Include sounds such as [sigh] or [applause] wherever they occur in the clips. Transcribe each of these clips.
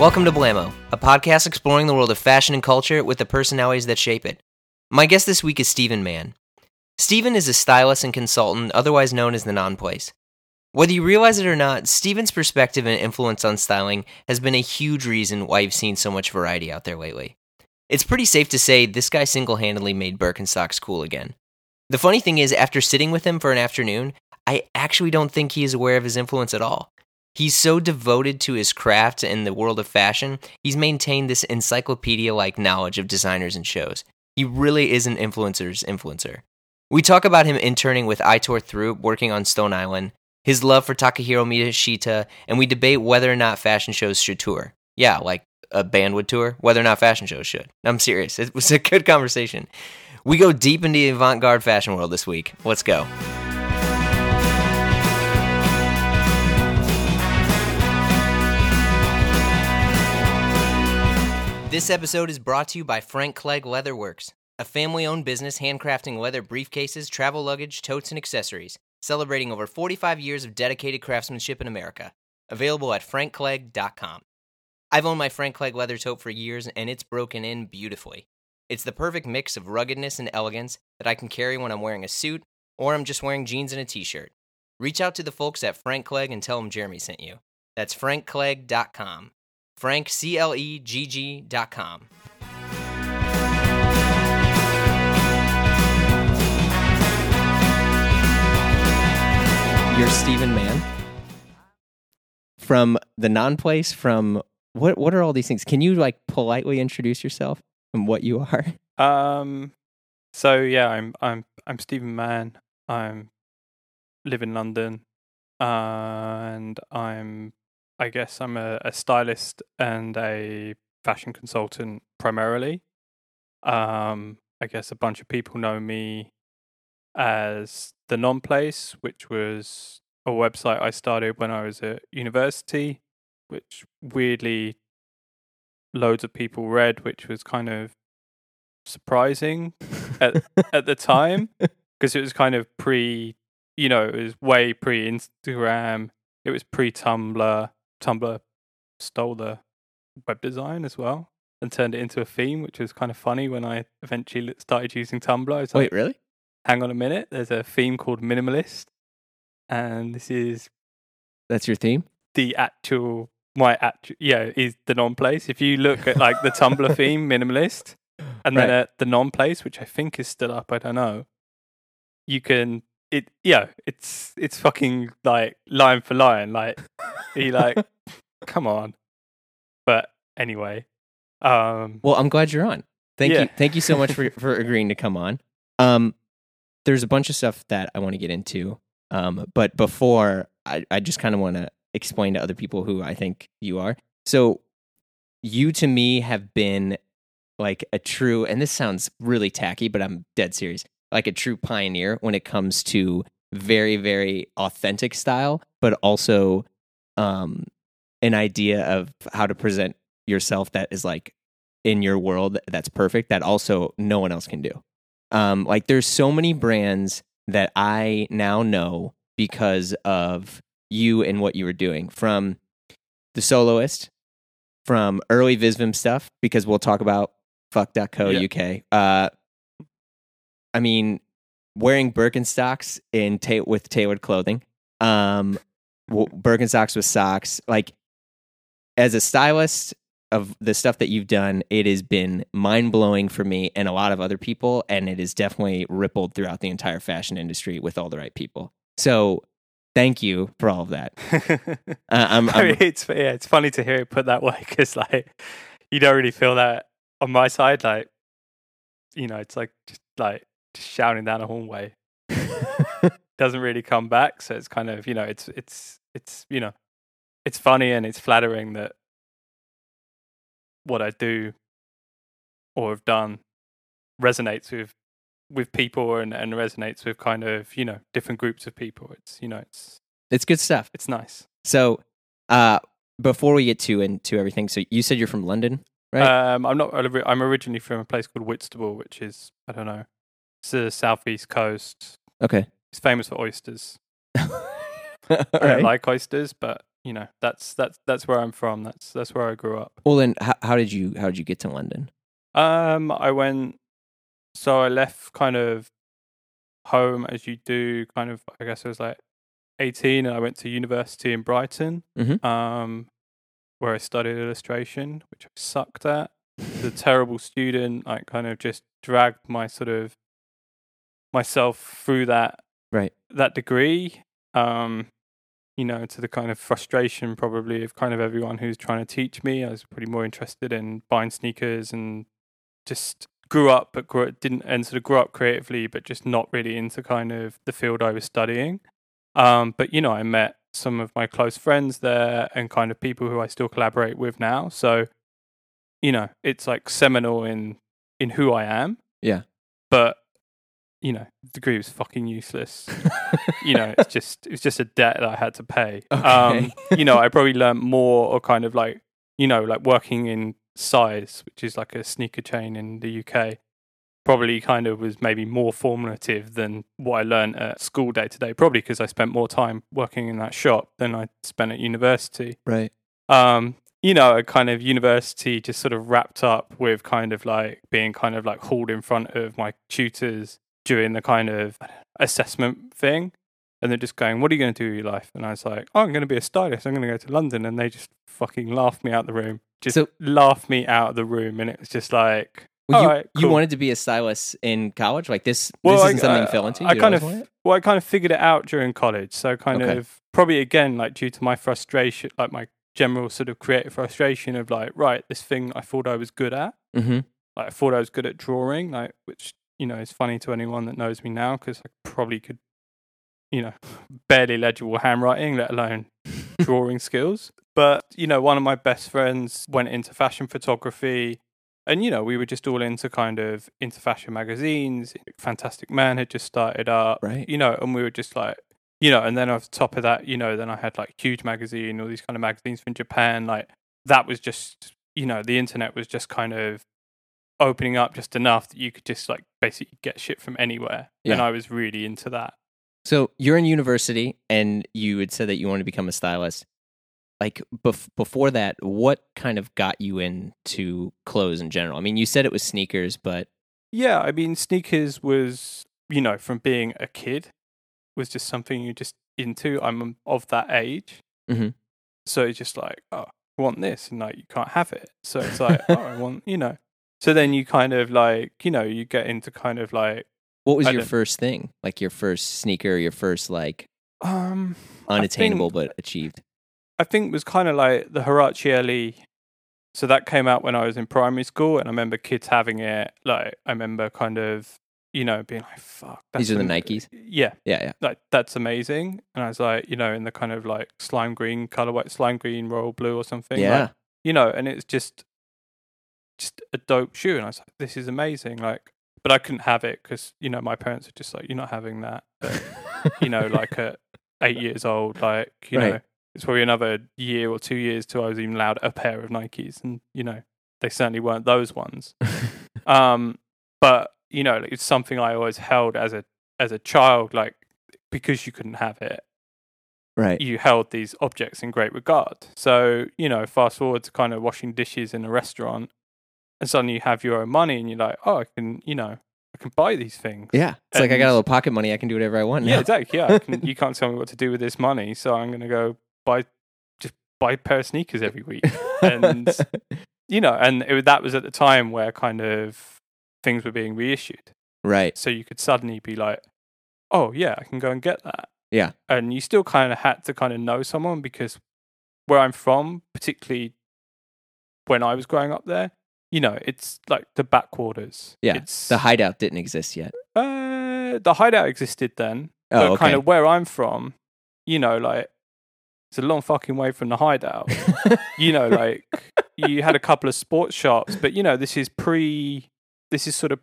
Welcome to Blammo, a podcast exploring the world of fashion and culture with the personalities that shape it. My guest this week is Stephen Mann. Stephen is a stylist and consultant, otherwise known as the Non Place. Whether you realize it or not, Stephen's perspective and influence on styling has been a huge reason why you've seen so much variety out there lately. It's pretty safe to say this guy single handedly made Birkenstocks cool again. The funny thing is, after sitting with him for an afternoon, I actually don't think he is aware of his influence at all. He's so devoted to his craft and the world of fashion, he's maintained this encyclopedia like knowledge of designers and shows. He really is an influencer's influencer. We talk about him interning with Aitor Throup, working on Stone Island, his love for Takahiro Miyashita, and we debate whether or not fashion shows should tour. Yeah, like a band would tour, whether or not fashion shows should. I'm serious. It was a good conversation. We go deep into the avant garde fashion world this week. Let's go. This episode is brought to you by Frank Clegg Leatherworks, a family owned business handcrafting leather briefcases, travel luggage, totes, and accessories, celebrating over 45 years of dedicated craftsmanship in America. Available at frankclegg.com. I've owned my Frank Clegg leather tote for years, and it's broken in beautifully. It's the perfect mix of ruggedness and elegance that I can carry when I'm wearing a suit or I'm just wearing jeans and a t shirt. Reach out to the folks at Frank Clegg and tell them Jeremy sent you. That's frankclegg.com. Frank, C L E G G dot com. You're Stephen Mann from the non place. From what? What are all these things? Can you like politely introduce yourself and what you are? [laughs] Um. So yeah, I'm I'm I'm Stephen Mann. I'm live in London, uh, and I'm I guess I'm a, a stylist and a fashion consultant primarily. Um, I guess a bunch of people know me as the Non Place, which was a website I started when I was at university, which weirdly loads of people read, which was kind of surprising at [laughs] at the time because it was kind of pre, you know, it was way pre Instagram, it was pre Tumblr. Tumblr stole the web design as well and turned it into a theme, which was kind of funny when I eventually started using Tumblr. I was Wait, like, really? hang on a minute, there's a theme called Minimalist, and this is That's your theme? the actual my actual yeah is the non place. If you look at like the Tumblr [laughs] theme, Minimalist, and then at the non place, which I think is still up, I don't know. You can it yeah, it's it's fucking like line for line, like he like [laughs] come on. But anyway, um, Well, I'm glad you're on. Thank Yeah. you. Thank you so much for for [laughs] agreeing to come on. Um, there's a bunch of stuff that I want to get into. Um, but before I, I just kind of want to explain to other people who I think you are. So, you to me have been like a true, and this sounds really tacky, but I'm dead serious. Like a true pioneer when it comes to very, very authentic style, but also um, an idea of how to present yourself that is like in your world that's perfect that also no one else can do. Um, like there's so many brands that I now know because of you and what you were doing from the soloist, from early Visvim stuff, because we'll talk about fuck.co Yeah. UK. Uh, I mean, wearing Birkenstocks in ta- with tailored clothing, um, w- Birkenstocks with socks. Like as a stylist of the stuff that you've done, it has been mind blowing for me and a lot of other people, and it has definitely rippled throughout the entire fashion industry with all the right people. So, thank you for all of that. [laughs] Uh, I'm, I mean, I'm it's yeah, it's funny to hear it put that way because like you don't really feel that on my side. Like you know, it's like just like just shouting down a hallway doesn't really come back. So it's kind of you know, it's it's it's you know, it's funny and it's flattering that what I do or have done resonates with with people and, and resonates with kind of you know different groups of people. It's you know it's it's good stuff. it's nice. So, uh, before we get to into everything, so you said you're from London, right? Um, I'm not. I'm originally from a place called Whitstable, which is I don't know. It's the southeast coast. okay. It's famous for oysters. [laughs] I don't like oysters, but you know, that's that's that's where I'm from. That's that's where I grew up. Well, then how, how did you how did you get to London? Um, I went. So I left kind of home as you do. Kind of, I guess I was like eighteen, and I went to university in Brighton. Mhm. Um, where I studied illustration, which I sucked at. the terrible student. I kind of just dragged my sort of myself through that Right. that degree. Um, you know, to the kind of frustration probably of kind of everyone who's trying to teach me. I was pretty more interested in buying sneakers and just grew up, but grew, didn't and sort of grew up creatively, but just not really into kind of the field I was studying. Um, but you know, I met some of my close friends there and kind of people who I still collaborate with now. So, you know, it's like seminal in in who I am. Yeah. But you know, the degree was fucking useless. [laughs] you know, it's just it's just a debt that I had to pay. Um, [laughs] you know, I probably learned more or kind of like you know, like working in size, which is like a sneaker chain in the UK, probably kind of was maybe more formative than what I learned at school day to day. Probably because I spent more time working in that shop than I spent at university. Right. Um, you know, a kind of university just sort of wrapped up with kind of like being kind of like hauled in front of my tutors during the kind of assessment thing. And they're just going, What are you going to do with your life? And I was like, Oh, I'm going to be a stylist. I'm going to go to London. And they just fucking laughed me out the room. Just So- laughed me out of the room. And it was just like, Well, you, right, you wanted to be a stylist in college, like this. Well, this I- isn't something I- you fell into. I kind of, well, I kind of figured it out during college. So kind Okay. of probably again like due to my frustration, like my general sort of creative frustration of like, right, this thing I thought I was good at, Mhm. like I thought I was good at drawing, like which you know is funny to anyone that knows me now because I probably could, you know, [laughs] barely legible handwriting, let alone [laughs] drawing skills. But you know, one of my best friends went into fashion photography. And you know, we were just all into kind of into fashion magazines. Fantastic Man had just started up, Right. You know, and we were just like, you know, and then off the top of that, you know, then I had like Huge Magazine, all these kind of magazines from Japan. Like that was just, you know, the internet was just kind of opening up just enough that you could just like basically get shit from anywhere. And I was really into that. So you're in university, and you had said that you want to become a stylist. Like bef- before that, what kind of got you into clothes in general? I mean, you said it was sneakers, but Yeah, I mean, sneakers was, you know, from being a kid, was just something you just into. I'm of that age. Mhm. So it's just like, oh, I want this, and like, you can't have it. So it's like, oh, I [laughs] want, you know. So then you kind of like, you know, you get into kind of like, what was I your don't- first thing? Like your first sneaker, your first like um, I unattainable think- but achieved. I think it was kind of like the Huarache Light. So that came out when I was in primary school, and I remember kids having it. Like, I remember kind of, you know, being like, fuck. These are the am- Nikes? Yeah. Yeah, yeah. like that's amazing. And I was like, you know, in the kind of like slime green color, white slime green, royal blue or something. like, Yeah. you know, and it's just, just a dope shoe. And I was like, this is amazing. Like, but I couldn't have it because you know my parents are just like, you're not having that. But, you know, [laughs] like at eight years old, like you Right. know, it's probably another year or two years till I was even allowed a pair of Nikes, and you know, they certainly weren't those ones. [laughs] Um, but you know, it's something I always held as a as a child, like because you couldn't have it, right. you held these objects in great regard. So you know, fast forward to kind of washing dishes in a restaurant, and suddenly you have your own money, and you're like, oh, I can, you know, I can buy these things. Yeah. It's like I got a little pocket money. I can do whatever I want. Yeah, now. exactly. Yeah, I can, [laughs] you can't tell me what to do with this money, so I'm going to go buy just buy a pair of sneakers every week. And [laughs] you know, and it, that was at the time where kind of things were being reissued. right. So you could suddenly be like, oh, yeah, I can go and get that. Yeah. And you still kind of had to kind of know someone because where I'm from, particularly when I was growing up there, you know, it's like the backwaters. Yeah. It's The hideout didn't exist yet. uh, the hideout existed then, Oh, but okay. kind of where I'm from, you know, like it's a long fucking way from the hideout. [laughs] you know, like you had a couple of sports shops, but you know, this is pre, this is sort of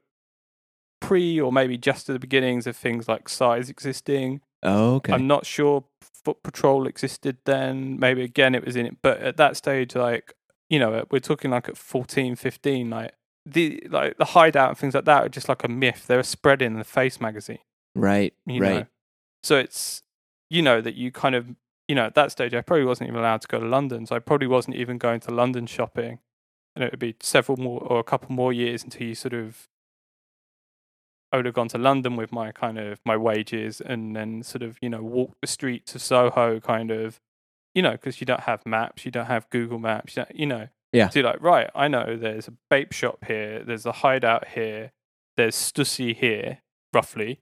pre or maybe just at the beginnings of things like size existing. oh, okay. I'm not sure Foot Patrol existed then. Maybe again it was in it, but at that stage, like you know, we're talking like at 14, 15, like the like the hideout and things like that are just like a myth. They're spread in the Face magazine right. you right. know. So it's you know that you kind of you know, at that stage, I probably wasn't even allowed to go to London. So I probably wasn't even going to London shopping. And it would be several more or a couple more years until you sort of, I would have gone to London with my kind of my wages and then sort of, you know, walk the streets of Soho kind of, you know, because you don't have maps, you don't have Google Maps, you, you know. Yeah. So you're like, right, I know there's a Bape shop here, there's a hideout here, there's Stussy here, roughly.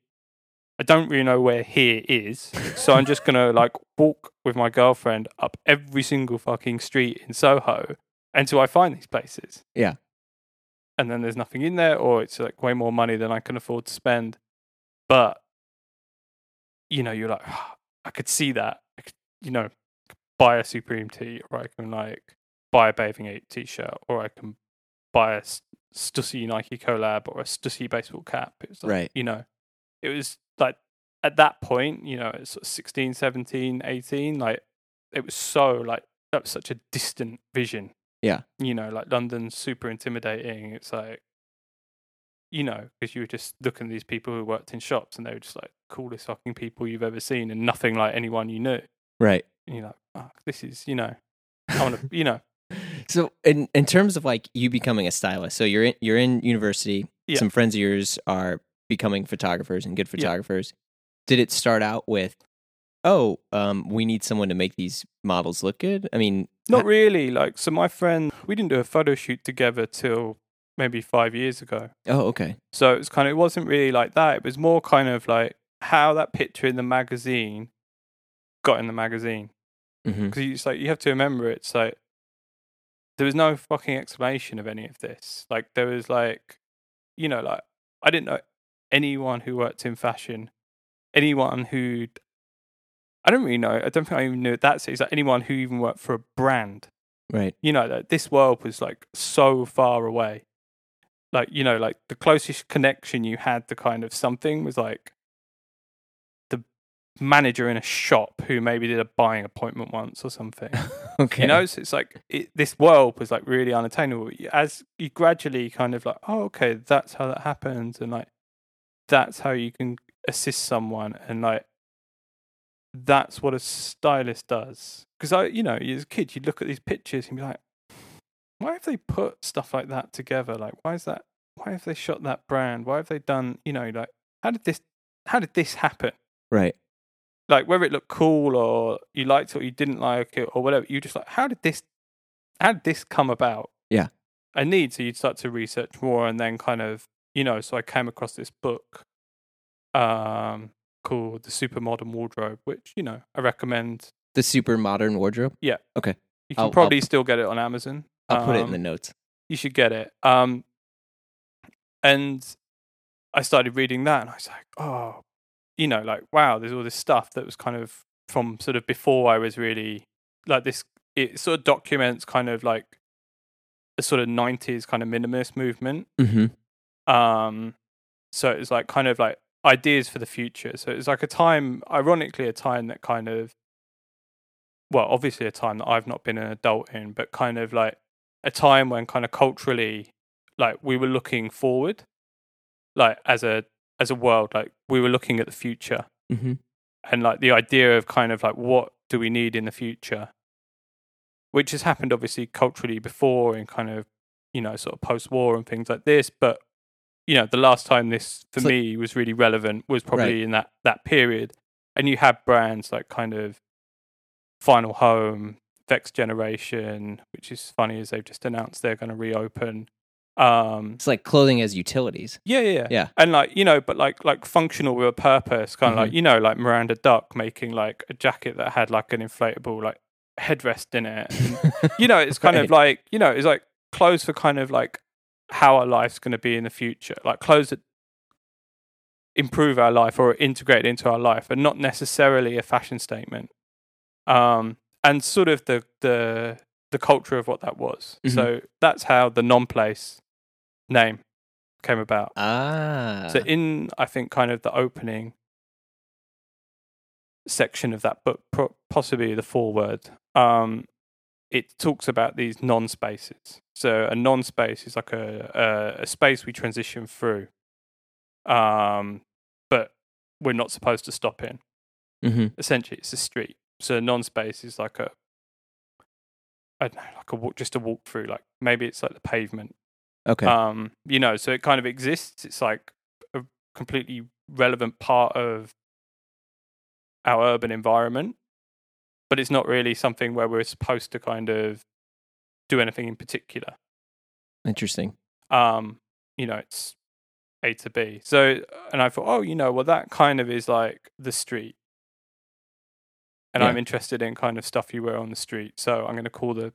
I don't really know where here is, so I'm just gonna like walk with my girlfriend up every single fucking street in Soho until I find these places. Yeah. And then there's nothing in there, or it's like way more money than I can afford to spend. But you know, you're like, ah, I could see that. I could, you know, buy a Supreme tee, or I can like buy a bathing ape t-shirt, or I can buy a Stussy Nike collab or a Stussy baseball cap. It was like, Right. You know, it was like at that point, you know, it's sort of 16, 17, 18, like it was so like that was such a distant vision. Yeah. You know, like London's super intimidating. It's like, you know, because you were just looking at these people who worked in shops and they were just like coolest fucking people you've ever seen and nothing like anyone you knew. Right. And you're like, oh, this is, you know, I want to, [laughs] you know, So in in terms of like you becoming a stylist, so you're in you're in university. Yeah. Some friends of yours are becoming photographers and good Yeah. photographers. Did it start out with, oh, um, we need someone to make these models look good? I mean, Not ha- really. Like, so my friend, we didn't do a photo shoot together till maybe five years ago. oh, okay, So it was kind of, it wasn't really like that. It was more kind of like how that picture in the magazine got in the magazine. Hmm Because it's like, you have to remember, it's like, there was no fucking explanation of any of this. Like, there was like, you know, like, I didn't know anyone who worked in fashion, anyone who, I don't really know. I don't think I even knew at that stage. Like anyone who even worked for a brand right, you know that this world was like so far away like you know like the closest connection you had to kind of something was like manager in a shop who maybe did a buying appointment once or something. [laughs] Okay, you know so it's like it, this world was like really unattainable. As you gradually kind of like oh okay that's how that happens and like that's how you can assist someone and like that's what a stylist does. Because i you know as a kid you look at these pictures and be like why have they put stuff like that together? Like why is that why have they shot that brand? Why have they done you know like how did this how did this happen? Right, like whether it looked cool or you liked it or you didn't like it or whatever, you just like, how did this, how did this come about? Yeah. I need so you'd start to research more and then kind of, you know, so I came across this book, um, called The Super Modern Wardrobe, which you know I recommend. the super modern wardrobe. Yeah. Okay. You can I'll- I'll- probably still get it on Amazon. I'll put it in the Um, notes. you should get it. Um, and I started reading that, and I was like, oh, you know, like wow, there's all this stuff that was kind of from sort of before I was really like this. It sort of documents kind of like a sort of '90s kind of minimalist movement. Mm-hmm. Um, so it was like kind of like ideas for the future. So it was like a time, ironically, a time that kind of, well, obviously a time that I've not been an adult in, but kind of like a time when kind of culturally, like we were looking forward, like as a as a world, like we were looking at the future, Mm-hmm. and like the idea of kind of like what do we need in the future, which has happened obviously culturally before in kind of you know sort of post war and things like this, but you know the last time this for like- me was really relevant was probably Right. in that that period, and you have brands like kind of Final Home, Vexed Generation, which is funny as they've just announced they're going to reopen. Um, It's like clothing as utilities. yeah, yeah, yeah, and like you know, but like like functional with a purpose, kind of like Mhm. you know, like Miranda Duck making like a jacket that had like an inflatable like headrest in it. And, [laughs] you know, it's kind of like you know, it's like clothes for kind of like how our life's going to be in the future, like clothes that improve our life or integrate into our life, and not necessarily a fashion statement. Um, and sort of the the the culture of what that was. Mhm. So that's how the non-place name came about. ah. So in I think kind of the opening section of that book, possibly the foreword, um, it talks about these non-spaces. So a non-space is like a, a a space we transition through, um, but we're not supposed to stop in. mm-hmm. Essentially, it's a street. so non-space is like a I don't know, like a walk, just a walk through. Like maybe it's like the pavement. Okay. Um, you know, so it kind of exists. It's like a completely relevant part of our urban environment, but it's not really something where we're supposed to kind of do anything in particular. Interesting. Um, you know, it's A to B. So, and I thought, oh, you know, well, that kind of is like the street. And Yeah. I'm interested in kind of stuff you wear on the street. So I'm going to call the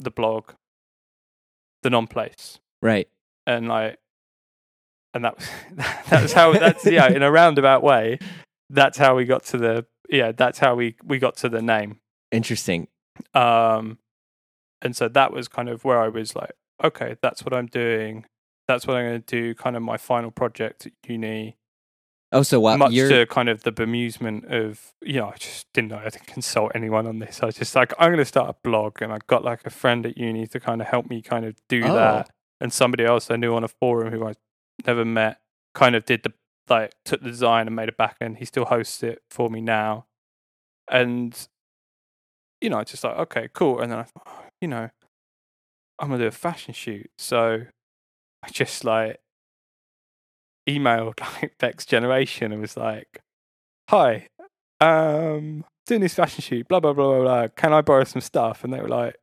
the blog the non-place. Right. And like, and that [laughs] was that's how that's yeah in a roundabout way. That's how we got to the yeah. That's how we we got to the name. Interesting. Um, and so that was kind of where I was like, okay, that's what I'm doing. That's what I'm going to do. Kind of my final project at uni. Oh, so while Much you're to kind of the bemusement of, you know, I just didn't know how to consult anyone on this. I was just like, I'm going to start a blog, and I got like a friend at uni to kind of help me kind of do Oh. that, and somebody else I knew on a forum who I never met kind of did the like took the design and made a back end. He still hosts it for me now, and you know, I just like okay, cool. And then I thought, oh, you know, I'm gonna do a fashion shoot, so I just like emailed [laughs] like Vexed Generation and was like, "Hi, um, doing this fashion shoot, blah blah blah blah blah. Can I borrow some stuff?" And they were like,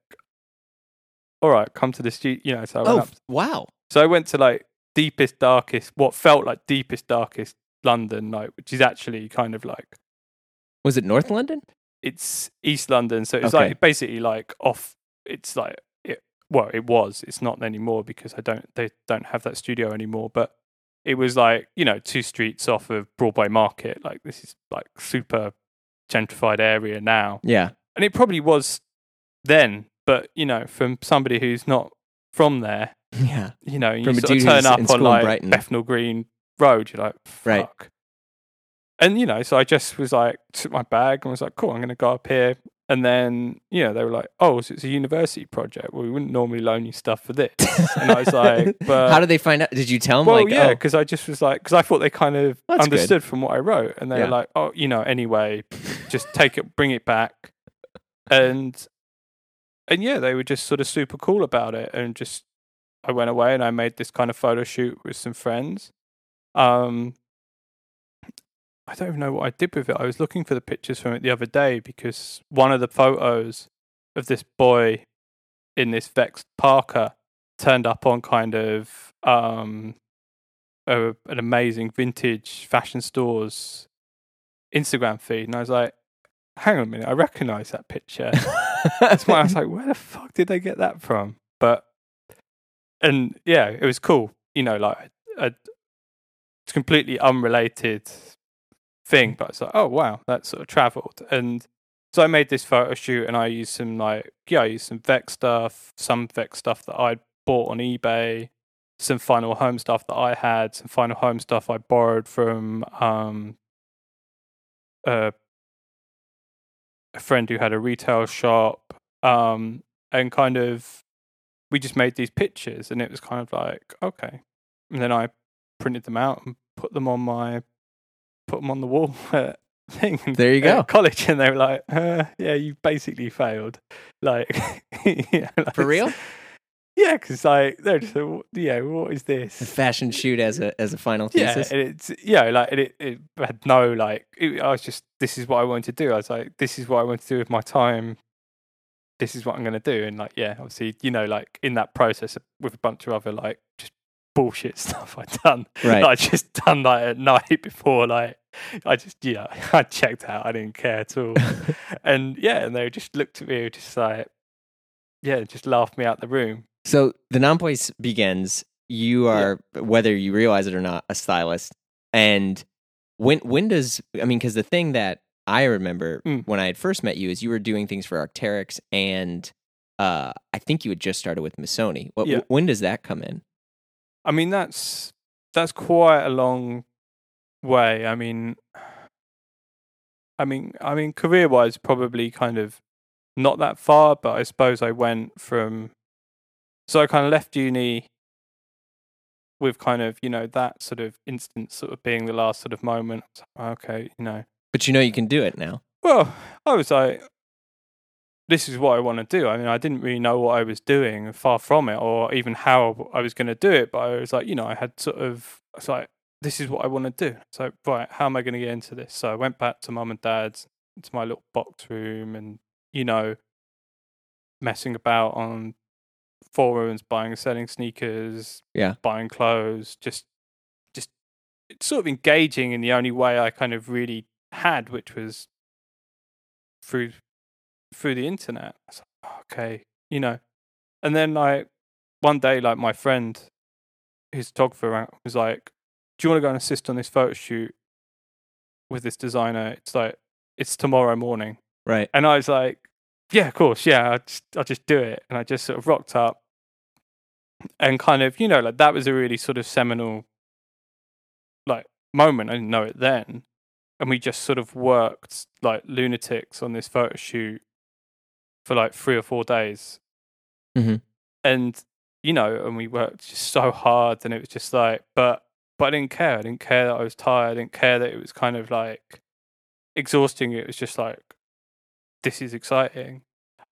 "All right, come to the studio." You know, so I went oh up. wow. So I went to like deepest, darkest, what felt like deepest, darkest London, like which is actually kind of like Was it North London? it's East London, so it's Okay. like basically like off. It's like it, well, it was. It's not anymore because I don't. They don't have that studio anymore. But it was like you know two streets off of Broadway Market. Like this is like super gentrified area now, Yeah. and it probably was then. But you know, from somebody who's not from there, Yeah. you know, you From sort of turn up on like. Bethnal Green Road, you're like, fuck. Right. And you know, so I just was like, took my bag and was like, cool, I'm going to go up here. And then, you know, they were like, oh, so it's a university project. Well, we wouldn't normally loan you stuff for this. and I was like, [laughs] but How did they find out? Did you tell them well, like, yeah, oh, because I just was like, because I thought they kind of That's good. understood from what I wrote, and they Yeah. were like, oh, you know, anyway, just take it, bring it back, [laughs] and and yeah, they were just sort of super cool about it, and just I went away and I made this kind of photo shoot with some friends. Um, I don't even know what I did with it. I was looking for the pictures from it the other day because one of the photos of this boy in this vexed Parker turned up on kind of um a, an amazing vintage fashion stores Instagram feed, and I was like, "Hang on a minute, I recognise that picture." [laughs] That's why I was [laughs] like, "Where the fuck did they get that from?" But and yeah, it was cool. You know, like a, it's completely unrelated thing, but it's like, oh wow, that sort of travelled. And so I made this photo shoot, and I used some like yeah, I used some Vex stuff, some Vex stuff that I'd bought on eBay, some Final Home stuff that I had, some Final Home stuff I borrowed from um a a friend who had a retail shop, um, and kind of we just made these pictures, and it was kind of like okay, and then I printed them out and put them on my put them on the wall [laughs] thing There you go. college and they were like uh, yeah you basically failed like [laughs] yeah, like, For real? Yeah because like they're just like, yeah what is this? a fashion shoot as a as a final thesis. yeah and it's yeah like it, it had no like it, i was just this is what i wanted to do i was like this is what i want to do with my time this is what i'm going to do and like yeah obviously you know like in that process with a bunch of other like just bullshit [laughs] stuff i'd done right. I just done that at night [laughs] before, like I just yeah, [laughs] I checked out. I didn't care at all, and yeah, and they just looked at me, just like yeah, just laughed me out the room. So the non-place begins. You are, whether you realize it or not, a stylist. And when when does I mean? Because the thing that I remember Mm. when I had first met you is you were doing things for Arc'teryx, and uh, I think you had just started with Missoni. What, Yeah. When does that come in? I mean, that's that's quite a long way. I mean, I mean, I mean, career wise, probably kind of not that far, but I suppose I went from so I kind of left uni with kind of you know that sort of instance sort of being the last sort of moment. Oh, okay, you know, But you know you can do it now. Well, I was like, this is what I want to do. I mean, I didn't really know what I was doing, far from it, or even how I was going to do it. But I was like, you know, I had sort of, I was like, this is what I want to do. So, right, how am I going to get into this? So I went back to mum and dad's, to my little box room, and you know, messing about on forums, buying and selling sneakers, Yeah. buying clothes, just, just sort of engaging in the only way I kind of really had, which was through through the internet. I was like, "Oh, okay, you know. And then like one day, like my friend, his photographer, was like, "Do you want to go and assist on this photo shoot with this designer?" It's like it's tomorrow morning, Right. and I was like, "Yeah, of course, yeah, I'll just, I'll just do it." And I just sort of rocked up, and kind of, you know, like that was a really sort of seminal, like moment. I didn't know it then, and we just sort of worked like lunatics on this photo shoot for like three or four days, Mhm. and you know, and we worked just so hard, and it was just like, but but I didn't care. I didn't care that I was tired. I didn't care that it was kind of like exhausting. It was just like, this is exciting.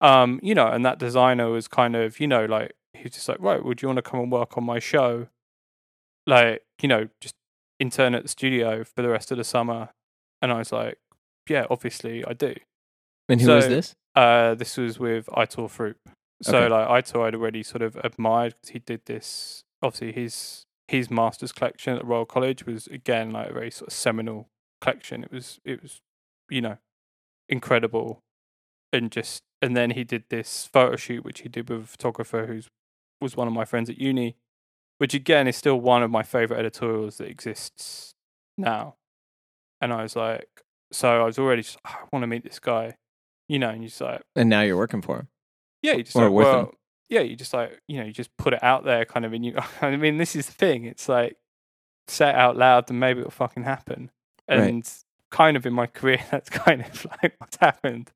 Um, you know, and that designer was kind of, you know, like he was just like, right, would you want to come and work on my show? Like, you know, just intern at the studio for the rest of the summer. And I was like, yeah, obviously I do. And who was So- this? Uh, this was with Aitor Throup. So Okay. like Aitor, I'd already sort of admired 'cause he did this. Obviously, his his master's collection at the Royal College was again like a very sort of seminal collection. It was it was you know incredible, and just and then he did this photo shoot which he did with a photographer who's was one of my friends at uni, which again is still one of my favorite editorials that exists now. And I was like, so I was already just, "Oh, I want to meet this guy, you know, and you just like, And now you're working for him. yeah, you just Or like, with well, them. yeah, you just like, you know, you just put it out there kind of, and you, [laughs] I mean, this is the thing. It's like, say it out loud then maybe it'll fucking happen. Right. And kind of in my [laughs] career, that's kind of like what's happened.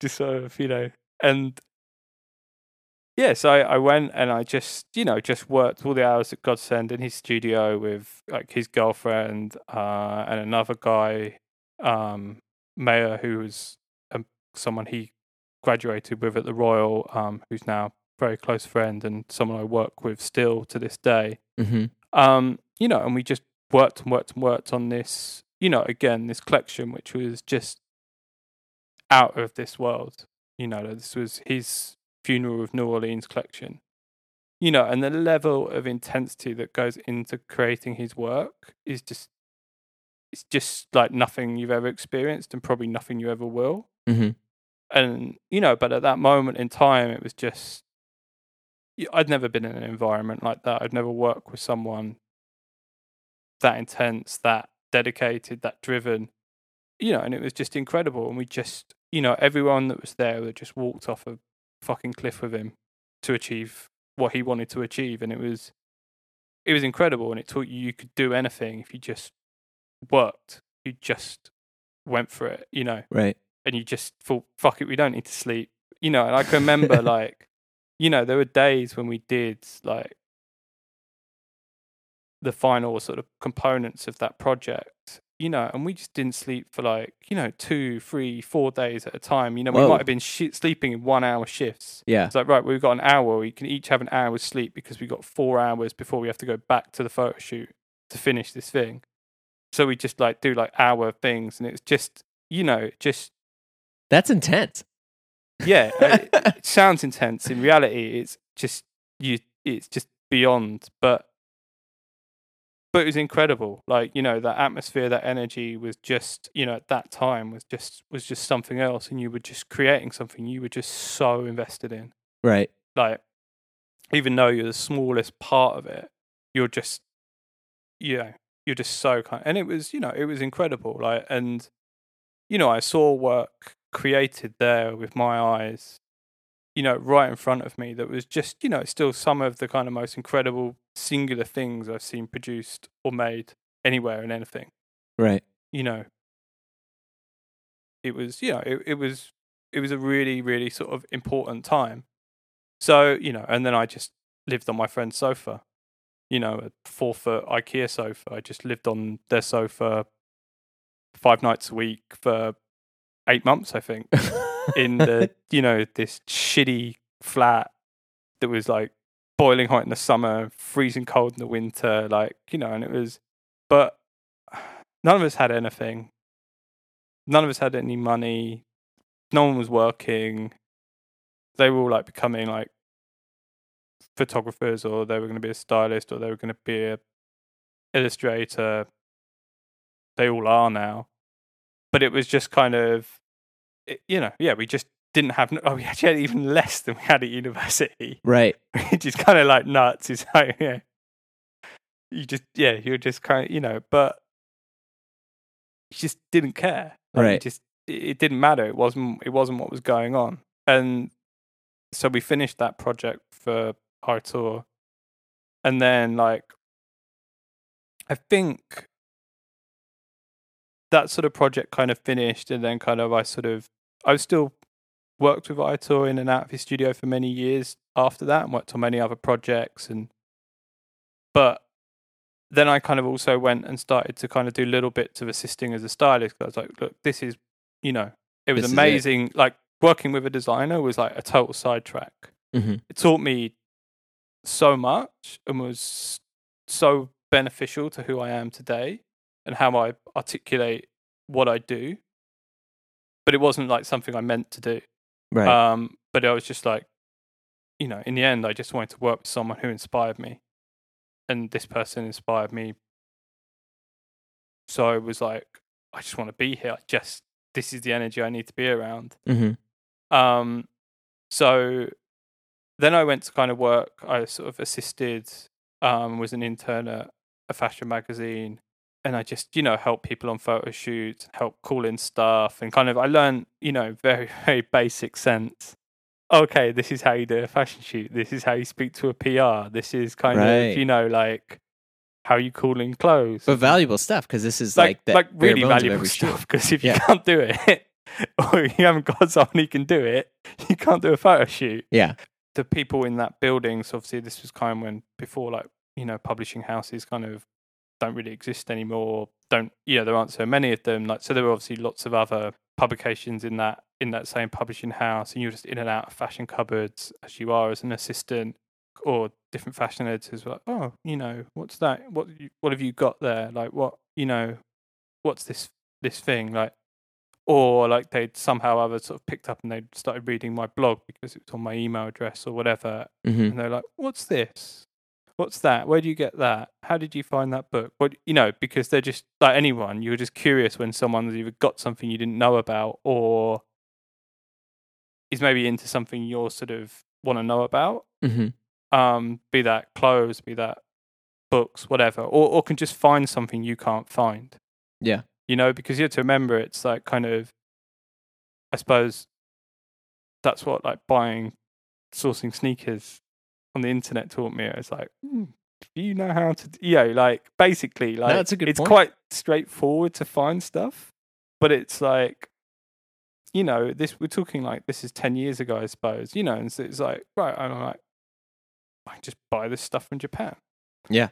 Just sort of, you know, and yeah, so I, I went and I just, you know, just worked all the hours that God sent in his studio with like his girlfriend uh, and another guy, um, Mayer, who was um, someone he graduated with at the Royal, um, who's now a very close friend and someone I work with still to this day. Mm-hmm. Um, you know, and we just worked and worked and worked on this, you know, again, this collection, which was just out of this world. You know, this was his funeral of New Orleans collection. You know, and the level of intensity that goes into creating his work is just it's just like nothing you've ever experienced and probably nothing you ever will Mm-hmm. and you know but at that moment in time it was just I'd never been in an environment like that i'd never worked with someone that intense that dedicated that driven you know and it was just incredible and we just you know everyone that was there that just walked off a fucking cliff with him to achieve what he wanted to achieve and it was it was incredible and it taught you you could do anything if you just worked you just went for it you know Right. and you just thought, fuck it, we don't need to sleep. You know, and I can remember [laughs] like, you know, there were days when we did like the final sort of components of that project, you know, and we just didn't sleep for like, you know, two, three, four days at a time. You know, we Whoa. might have been shi sleeping in one hour shifts. Yeah. It's like, right, we've got an hour. We can each have an hour's sleep because we've got four hours before we have to go back to the photo shoot to finish this thing. So we just like do like hour things. And it's just, you know, just That's intense. yeah, [laughs] it, it sounds intense. In reality, it's just you. It's just beyond. But but it was incredible. Like you know, that atmosphere, that energy was just you know at that time was just was just something else, and you were just creating something you were just so invested in. Right. Like even though you're the smallest part of it, you're just you know you're just so kind. And it was you know it was incredible. Like and you know I saw work created there with my eyes, you know, right in front of me that was just, you know, still some of the kind of most incredible singular things I've seen produced or made anywhere in anything. Right. You know, it was, you know, it, it was, it was a really, really sort of important time. So, you know, and then I just lived on my friend's sofa, you know, a four foot IKEA sofa. I just lived on their sofa five nights a week for eight months, I think, in the [laughs] you know this shitty flat that was like boiling hot in the summer, freezing cold in the winter, like you know, and it was. But none of us had anything. None of us had any money. No one was working. They were all like becoming like photographers, or they were going to be a stylist, or they were going to be a illustrator. They all are now, but it was just kind of, it, you know, yeah, we just didn't have. Oh, we actually had even less than we had at university, right. [laughs] which is kind of like nuts. It's like, yeah, you just, yeah, you're just kind of, you know, but you just didn't care. Like, Right. just, it it didn't matter. It wasn't. It wasn't what was going on, and so we finished that project for our tour, and then like, I think that sort of project kind of finished, and then kind of I sort of I was still worked with Aitor in and out of his studio for many years after that, and worked on many other projects, and but then I kind of also went and started to kind of do little bits of assisting as a stylist. 'cause I was like, look, this is you know, it was This is it. amazing. Like working with a designer was like a total sidetrack. hmm It taught me so much and was so beneficial to who I am today and how I articulate what I do. But it wasn't like something I meant to do. Right. Um, but I was just like, you know, in the end, I just wanted to work with someone who inspired me, and this person inspired me. So I was like, I just want to be here. I just this is the energy I need to be around. hmm Um, so then I went to kind of work. I sort of assisted, um, was an intern at a fashion magazine, and I just you know help people on photo shoots, help call in stuff, and kind of I learned you know very [laughs] very basic sense. Okay, this is how you do a fashion shoot. This is how you speak to a PR. This is kind Right. of you know like how you call in clothes. But valuable stuff because this is like like like really valuable stuff. Because if you can't do it, [laughs] or you haven't got someone who can do it, you can't do a photo shoot. Yeah. The people in that building, so obviously this was kind of when before like you know publishing houses kind of don't really exist anymore. Don't you know there aren't so many of them. Like so there were obviously lots of other publications in that in that same publishing house, and you're just in and out of fashion cupboards as you are as an assistant or different fashion editors were like, oh, you know, what's that? What what have you got there? Like what you know, what's this this thing like? Or like they'd somehow other sort of picked up and they'd started reading my blog because it was on my email address or whatever, hmm and they're like, "What's this? What's that? Where do you get that? How did you find that book?" What you know, because they're just like anyone. You're just curious when someone's either got something you didn't know about or is maybe into something you're sort of want to know about. hmm Um, be that clothes, be that books, whatever, or or can just find something you can't find. Yeah. you know, because you have to remember it's like kind of, I suppose, that's what like buying, sourcing sneakers on the internet taught me. It's like, hmm, do you know how to, you know, like basically, like that's a good it's point. quite straightforward to find stuff, but it's like, you know, this we're talking like this is ten years ago, I suppose. You know, and so it's like, right, I'm like, I just buy this stuff from Japan. Yeah.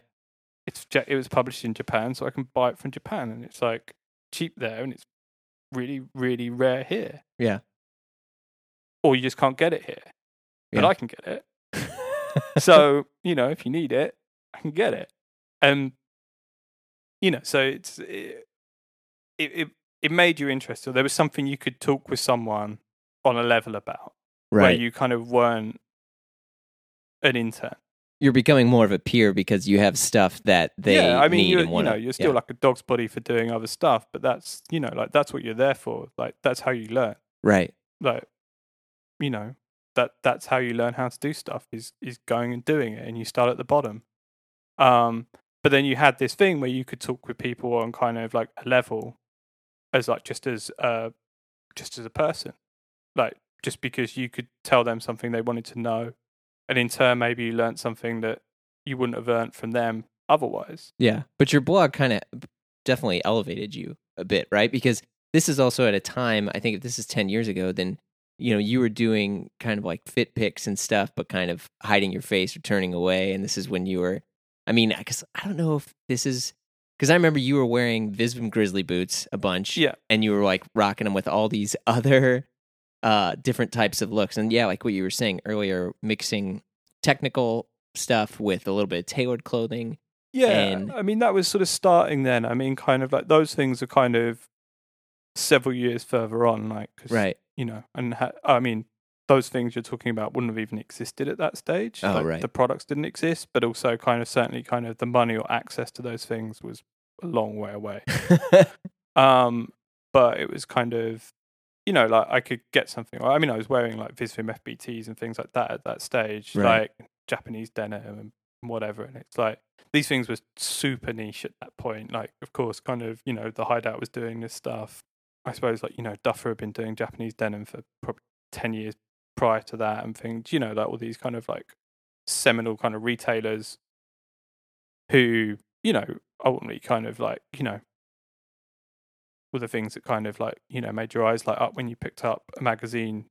It's it was published in Japan, so I can buy it from Japan, and it's like cheap there, and it's really really rare here. Yeah. Or you just can't get it here, but Yeah. I can get it. So you know, if you need it, I can get it, and you know, so it's it it it, made you interested. There was something you could talk with someone on a level about, right. where you kind of weren't an intern. You're becoming more of a peer because you have stuff that they yeah, I mean, need you're, and you wanna, know, you're still yeah. like a dog's body for doing other stuff, but that's you know, like that's what you're there for. Like that's how you learn. right. Like you know, that that's how you learn how to do stuff is is going and doing it, and you start at the bottom. Um, but then you had this thing where you could talk with people on kind of like a level, as like just as uh, just as a person, like just because you could tell them something they wanted to know, and in turn maybe you learned something that you wouldn't have learned from them otherwise. Yeah, but your blog kind of definitely elevated you a bit, right? Because this is also at a time. I think if this is ten years ago, then you know you were doing kind of like fit pics and stuff, but kind of hiding your face or turning away. And this is when you were. I mean, I guess I don't know if this is because I remember you were wearing Visvim Grizzly boots a bunch, Yeah. and you were like rocking them with all these [laughs] other uh different types of looks, and yeah, like what you were saying earlier, mixing technical stuff with a little bit of tailored clothing. Yeah, And- I mean that was sort of starting then. I mean, kind of like those things are kind of several years further on, like 'cause, Right. You know, and ha- I mean those things you're talking about wouldn't have even existed at that stage. Oh, like, right. The products didn't exist, but also kind of certainly kind of the money or access to those things was a long way away. [laughs] Um, but it was kind of, you know, like I could get something. I mean, I was wearing like Visvim FBTs and things like that at that stage, Right. like Japanese denim and whatever. And it's like these things were super niche at that point. Like, of course, kind of, you know, the Hideout was doing this stuff. I suppose, like, you know, Duffer had been doing Japanese denim for probably 10 years prior to that and things, you know, like all these kind of like seminal kind of retailers who, you know, ultimately kind of like, you know, were the things that kind of like you know made your eyes light up when you picked up a magazine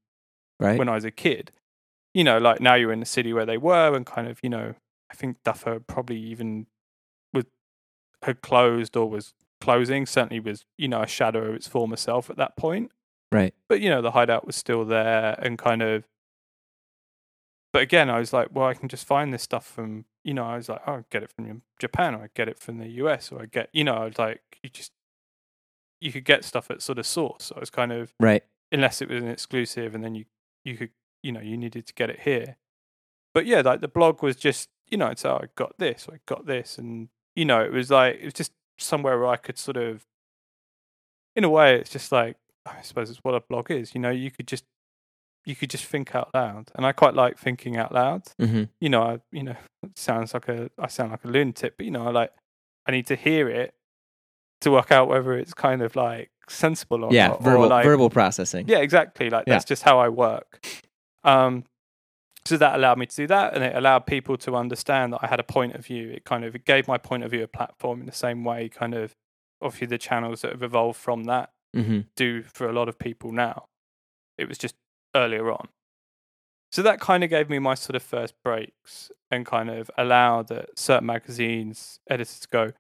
right. when I was a kid. You know, like now you're in the city where they were, and kind of you know, I think Duffer probably even was had closed or was closing. Certainly was you know a shadow of its former self at that point. right. But you know, the hideout was still there, and kind of. But again, I was like, well, I can just find this stuff from you know. I was like, oh, I get it from Japan, or I get it from the US, or I get you know, I was like, you just you could get stuff at sort of source. So I was kind of Right. unless it was an exclusive and then you you could you know you needed to get it here but yeah like the blog was just you know it's oh, i got this i got this and you know it was like it was just somewhere where i could sort of in a way it's just like i suppose it's what a blog is you know you could just you could just think out loud and i quite like thinking out loud hmm you know i you know it sounds like a i sound like a lunatic but you know i like i need to hear it to work out whether it's kind of like sensible or Yeah. not, Verbal or like verbal processing. yeah, exactly. Like Yeah. that's just how I work. Um, so that allowed me to do that, and it allowed people to understand that I had a point of view. It kind of it gave my point of view a platform in the same way, kind of obviously the channels that have evolved from that hmm do for a lot of people now. It was just earlier on. So that kind of gave me my sort of first breaks and kind of allowed that certain magazines editors to go,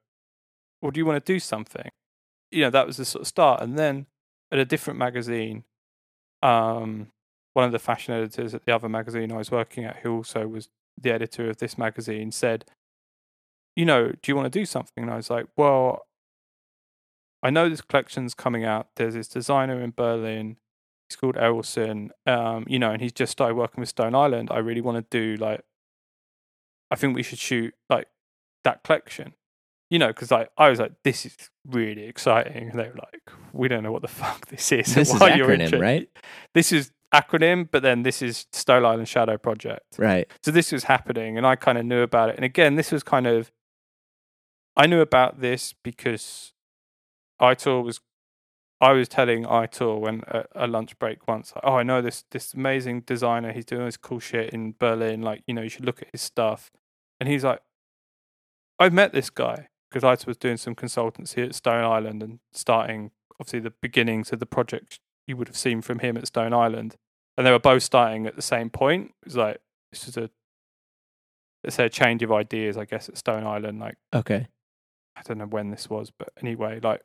well, do you want to do something? You know, that was the sort of start. And then at a different magazine, um, one of the fashion editors at the other magazine I was working at, who also was the editor of this magazine, said, you know, do you want to do something? And I was like, well, I know this collection's coming out. There's this designer in Berlin. He's called Errolson. Um, you know, and he's just started working with Stone Island. I really want to do like, I think we should shoot like that collection. You know, because like I was like, this is really exciting. And they were like, we don't know what the [laughs] fuck this is. This is acronym, right? This is acronym, but then this is Stone Island Shadow Project. Right. So this was happening, and I kind of knew about it. And again, this was kind of, I knew about this because Aitor was, I was telling Aitor when a, a lunch break once, oh, I know this this amazing designer. He's doing this cool shit in Berlin. Like, you know, you should look at his stuff. And he's like, I've met this guy because Aitor was doing some consultancy at Stone Island and starting, obviously, the beginnings of the project you would have seen from him at Stone Island. And they were both starting at the same point. It was like, this is a let's say a change of ideas, I guess, at Stone Island. Like Okay. I don't know when this was, but anyway, like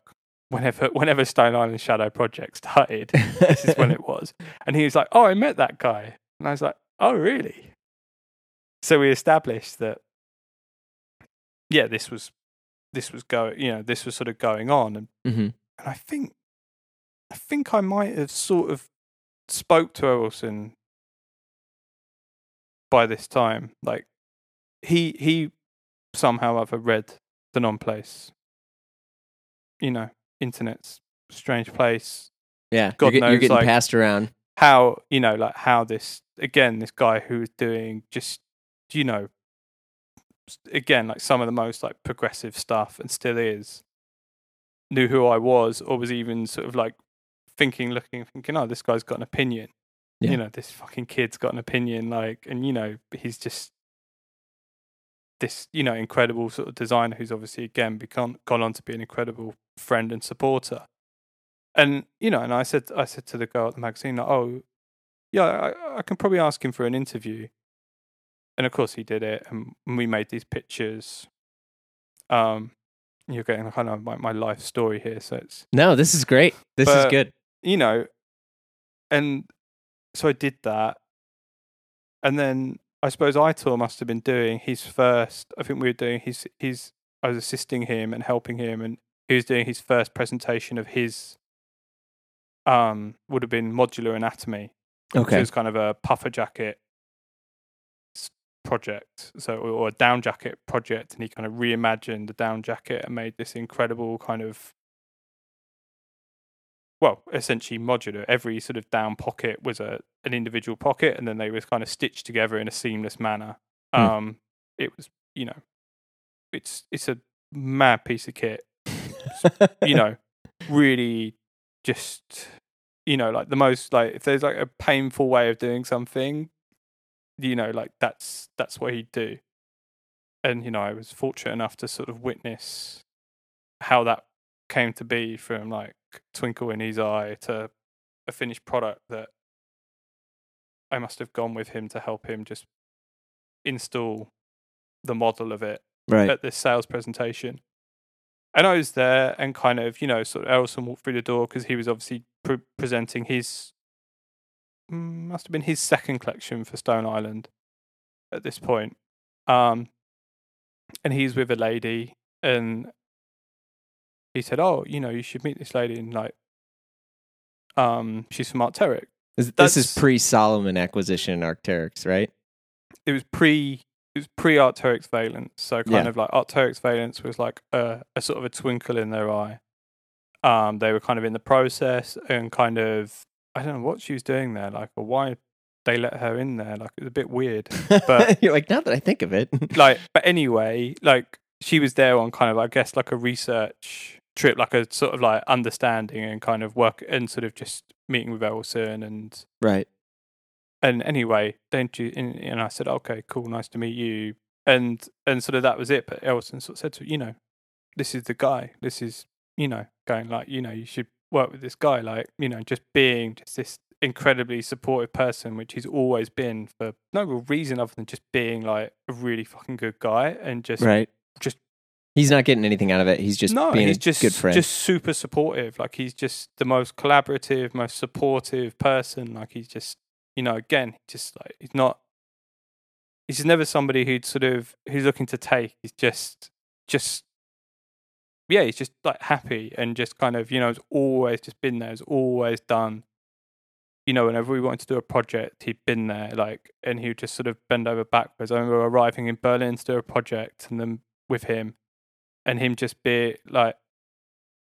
whenever [laughs] whenever Stone Island Shadow Project [laughs] started, this is when it [laughs] was. And he was like, "Oh, I met that guy," and I was like, "Oh, really?" So we established that, yeah, this was this was going, you know, this was sort of going on, and hmm and I think I think I might have sort of spoke to Errolson by this time. Like he he somehow ever read the non place. You know, internet's strange place. Yeah. God you're, get- you're knows, getting like- passed around. How you know, like how this again, this guy who was doing just you know again, like some of the most like progressive stuff and still is, knew who I was or was even sort of like thinking, looking, thinking, oh, this guy's got an opinion. Yeah. You know, this fucking kid's got an opinion, like, and you know, he's just this, you know, incredible sort of designer who's obviously again become gone on to be an incredible friend and supporter. And you know, and I said, I said to the girl at the magazine, like, oh, yeah, I, I can probably ask him for an interview. And of course, he did it, and we made these pictures. Um, you're getting kind of like my life story here. So it's No, this is great. This is good. You know, and so I did that, and then I suppose Aitor must have been doing his first. I think we were doing his his. I was assisting him and helping him, and he was doing his first presentation of his. Um, would have been modular anatomy, which Okay. was kind of a puffer jacket project, so or a down jacket project, and he kind of reimagined the down jacket and made this incredible kind of well, essentially modular. Every sort of down pocket was a an individual pocket, and then they were kind of stitched together in a seamless manner. Hmm. Um, it was, you know, it's it's a mad piece of kit. You know, really, just you know, like the most like if there's like a painful way of doing something, you know, like that's that's what he'd do. And you know, I was fortunate enough to sort of witness how that came to be from like twinkle in his eye to a finished product that I must have gone with him to help him just install the model of it right. at this sales presentation. And I was there and kind of, you know, sort of Errolson walked through the door because he was obviously pre- presenting his, mm, must have been his second collection for Stone Island at this point. Um, and he's with a lady and he said, "Oh, you know, you should meet this lady." And like, um, she's from Arc'teryx. This, this is pre Salomon acquisition Arc'teryx, right? It was pre, it was pre Arc'teryx Veilance. So kind Yeah. of like Arc'teryx Veilance was like a, a sort of a twinkle in their eye. Um, they were kind of in the process and kind of, I don't know what she was doing there, like, or why they let her in there. Like, it was a bit weird. But- [laughs] you're like, now that I think of it, like but anyway like she was there on kind of i guess like a research trip like a sort of like understanding and kind of work and sort of just meeting with Errolson and right? and anyway don't you and, and i said okay cool nice to meet you and and sort of that was it but Errolson sort of said to you know this is the guy this is you know going like you know you should work with this guy like you know just being just this incredibly supportive person which he's always been for no real reason other than just being like a really fucking good guy and just Right. just- he's not getting anything out of it. He's just no being he's a just good friend. just super supportive like he's just the most collaborative most supportive person like he's just you know again just like he's not he's never somebody who'd sort of who's looking to take he's just just yeah he's just like happy and just kind of you know has always just been there has always done you know whenever we wanted to do a project he'd been there like and he would just sort of bend over backwards i remember arriving in berlin to do a project and then with him and him just be like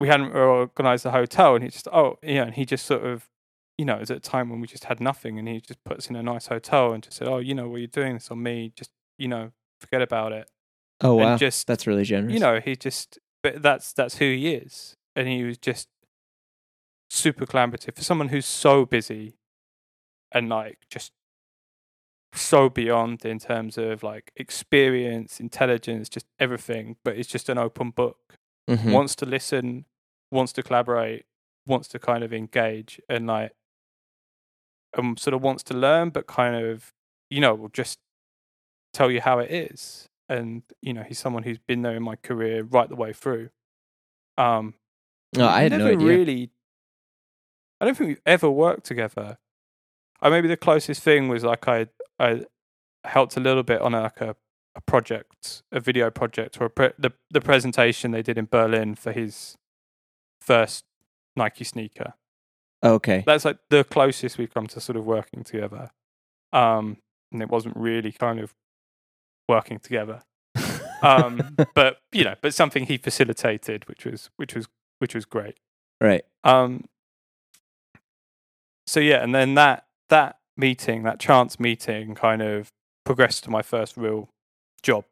we hadn't organized the hotel and he just oh yeah and he just sort of you know it was at a time when we just had nothing and he just puts in a nice hotel and just said oh you know what you're doing? This on me. Just you know forget about it. Oh and wow, just that's really generous. you know he just but that's that's who he is. And he was just super collaborative. For someone who's so busy and like just so beyond in terms of like experience intelligence just everything but it's just an open book Mhm. wants to listen wants to collaborate wants to kind of engage and like um sort of wants to learn but kind of you know will just tell you how it is and you know he's someone who's been there in my career right the way through um no, I had never no idea. really i don't think we've ever worked together i maybe the closest thing was like i i helped a little bit on a, like a, a project a video project or a pre- the, the presentation they did in berlin for his first nike sneaker. Okay, that's like the closest we've come to sort of working together. Um and it wasn't really kind of working together. Um [laughs] but you know but something he facilitated which was which was which was great. Right. um so yeah and then that that meeting that chance meeting kind of progressed to my first real job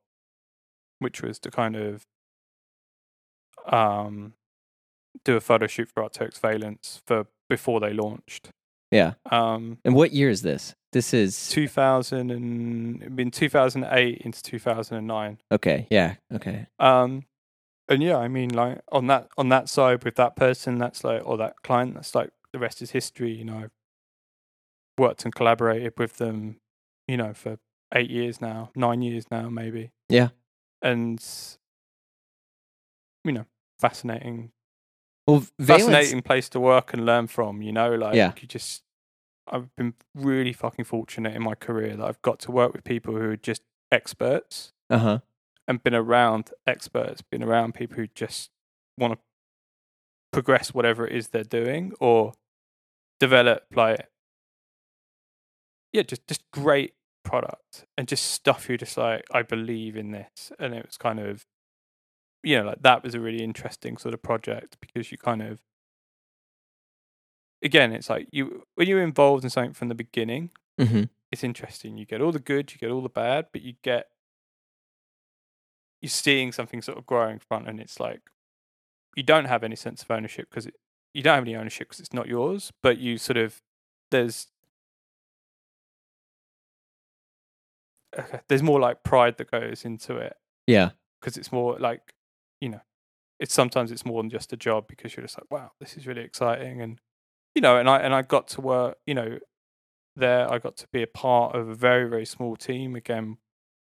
which was to kind of um do a photo shoot for Arc'teryx Veilance for before they launched Yeah. um And what year is this? This is 2000 and it'd been 2008 into 2009 okay. Yeah. Okay. um and yeah i mean like on that on that side with that person that's like or that client that's like the rest is history you know i've worked and collaborated with them you know for eight years now nine years now maybe Yeah. and you know fascinating Well, Veilance, fascinating place to work and learn from. You know, like Yeah. you just. I've been really fucking fortunate in my career that I've got to work with people who are just experts uh huh, and been around experts, been around people who just want to progress whatever it is they're doing or develop like yeah, just just great product and just stuff you're just like, I believe in this. And it was kind of you know, like that was a really interesting sort of project because you kind of again, it's like you when you're involved in something from the beginning, hmm it's interesting. You get all the good, you get all the bad, but you get you're seeing something sort of growing front, and it's like you don't have any sense of ownership because you don't have any ownership because it's not yours, but you sort of there's [laughs] there's more like pride that goes into it yeah, because it's more like you know it's sometimes it's more than just a job because you're just like wow this is really exciting and you know and i and i got to work you know there i got to be a part of a very very small team again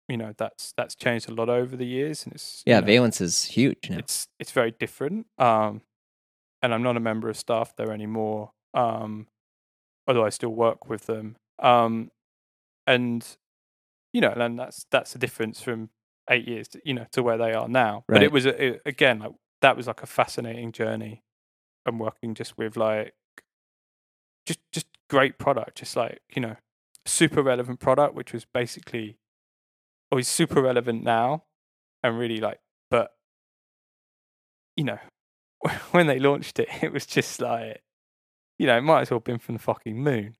you know that's that's changed a lot over the years and it's you yeah. know, Veilance is huge now. it's it's very different um and i'm not a member of staff there anymore um although i still work with them um and you know and that's that's the difference from eight years to, you know to where they are now. But it was it, again like that was like a fascinating journey and working just with like just just great product just like you know super relevant product which was basically or is super relevant now and really like but you know [laughs] when they launched it it was just like you know it might as well have been from the fucking moon.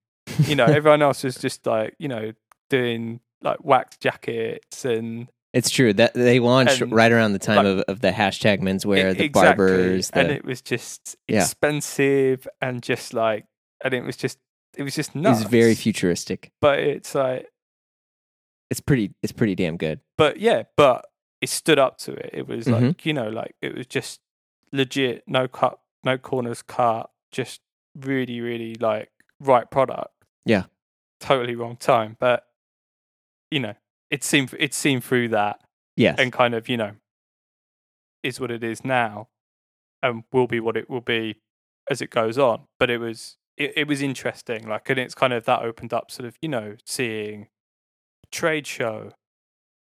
You know [laughs] everyone else was just like you know doing like wax jackets and It's true that they launched And, right around the time like- of, of the hashtag menswear, E- the exactly. barbers, the, and it was just Yeah. expensive and just like and it was just it was just it nuts was very futuristic. but it's like It's pretty. It's pretty damn good. but yeah but it stood up to it it was Mhm. like you know like it was just legit no cut no corners cut just really really like right product Yeah. totally wrong time but you know it's seen it's seen through that Yes. and kind of you know is what it is now and will be what it will be as it goes on but it was it, it was interesting like and it's kind of that opened up sort of you know seeing trade show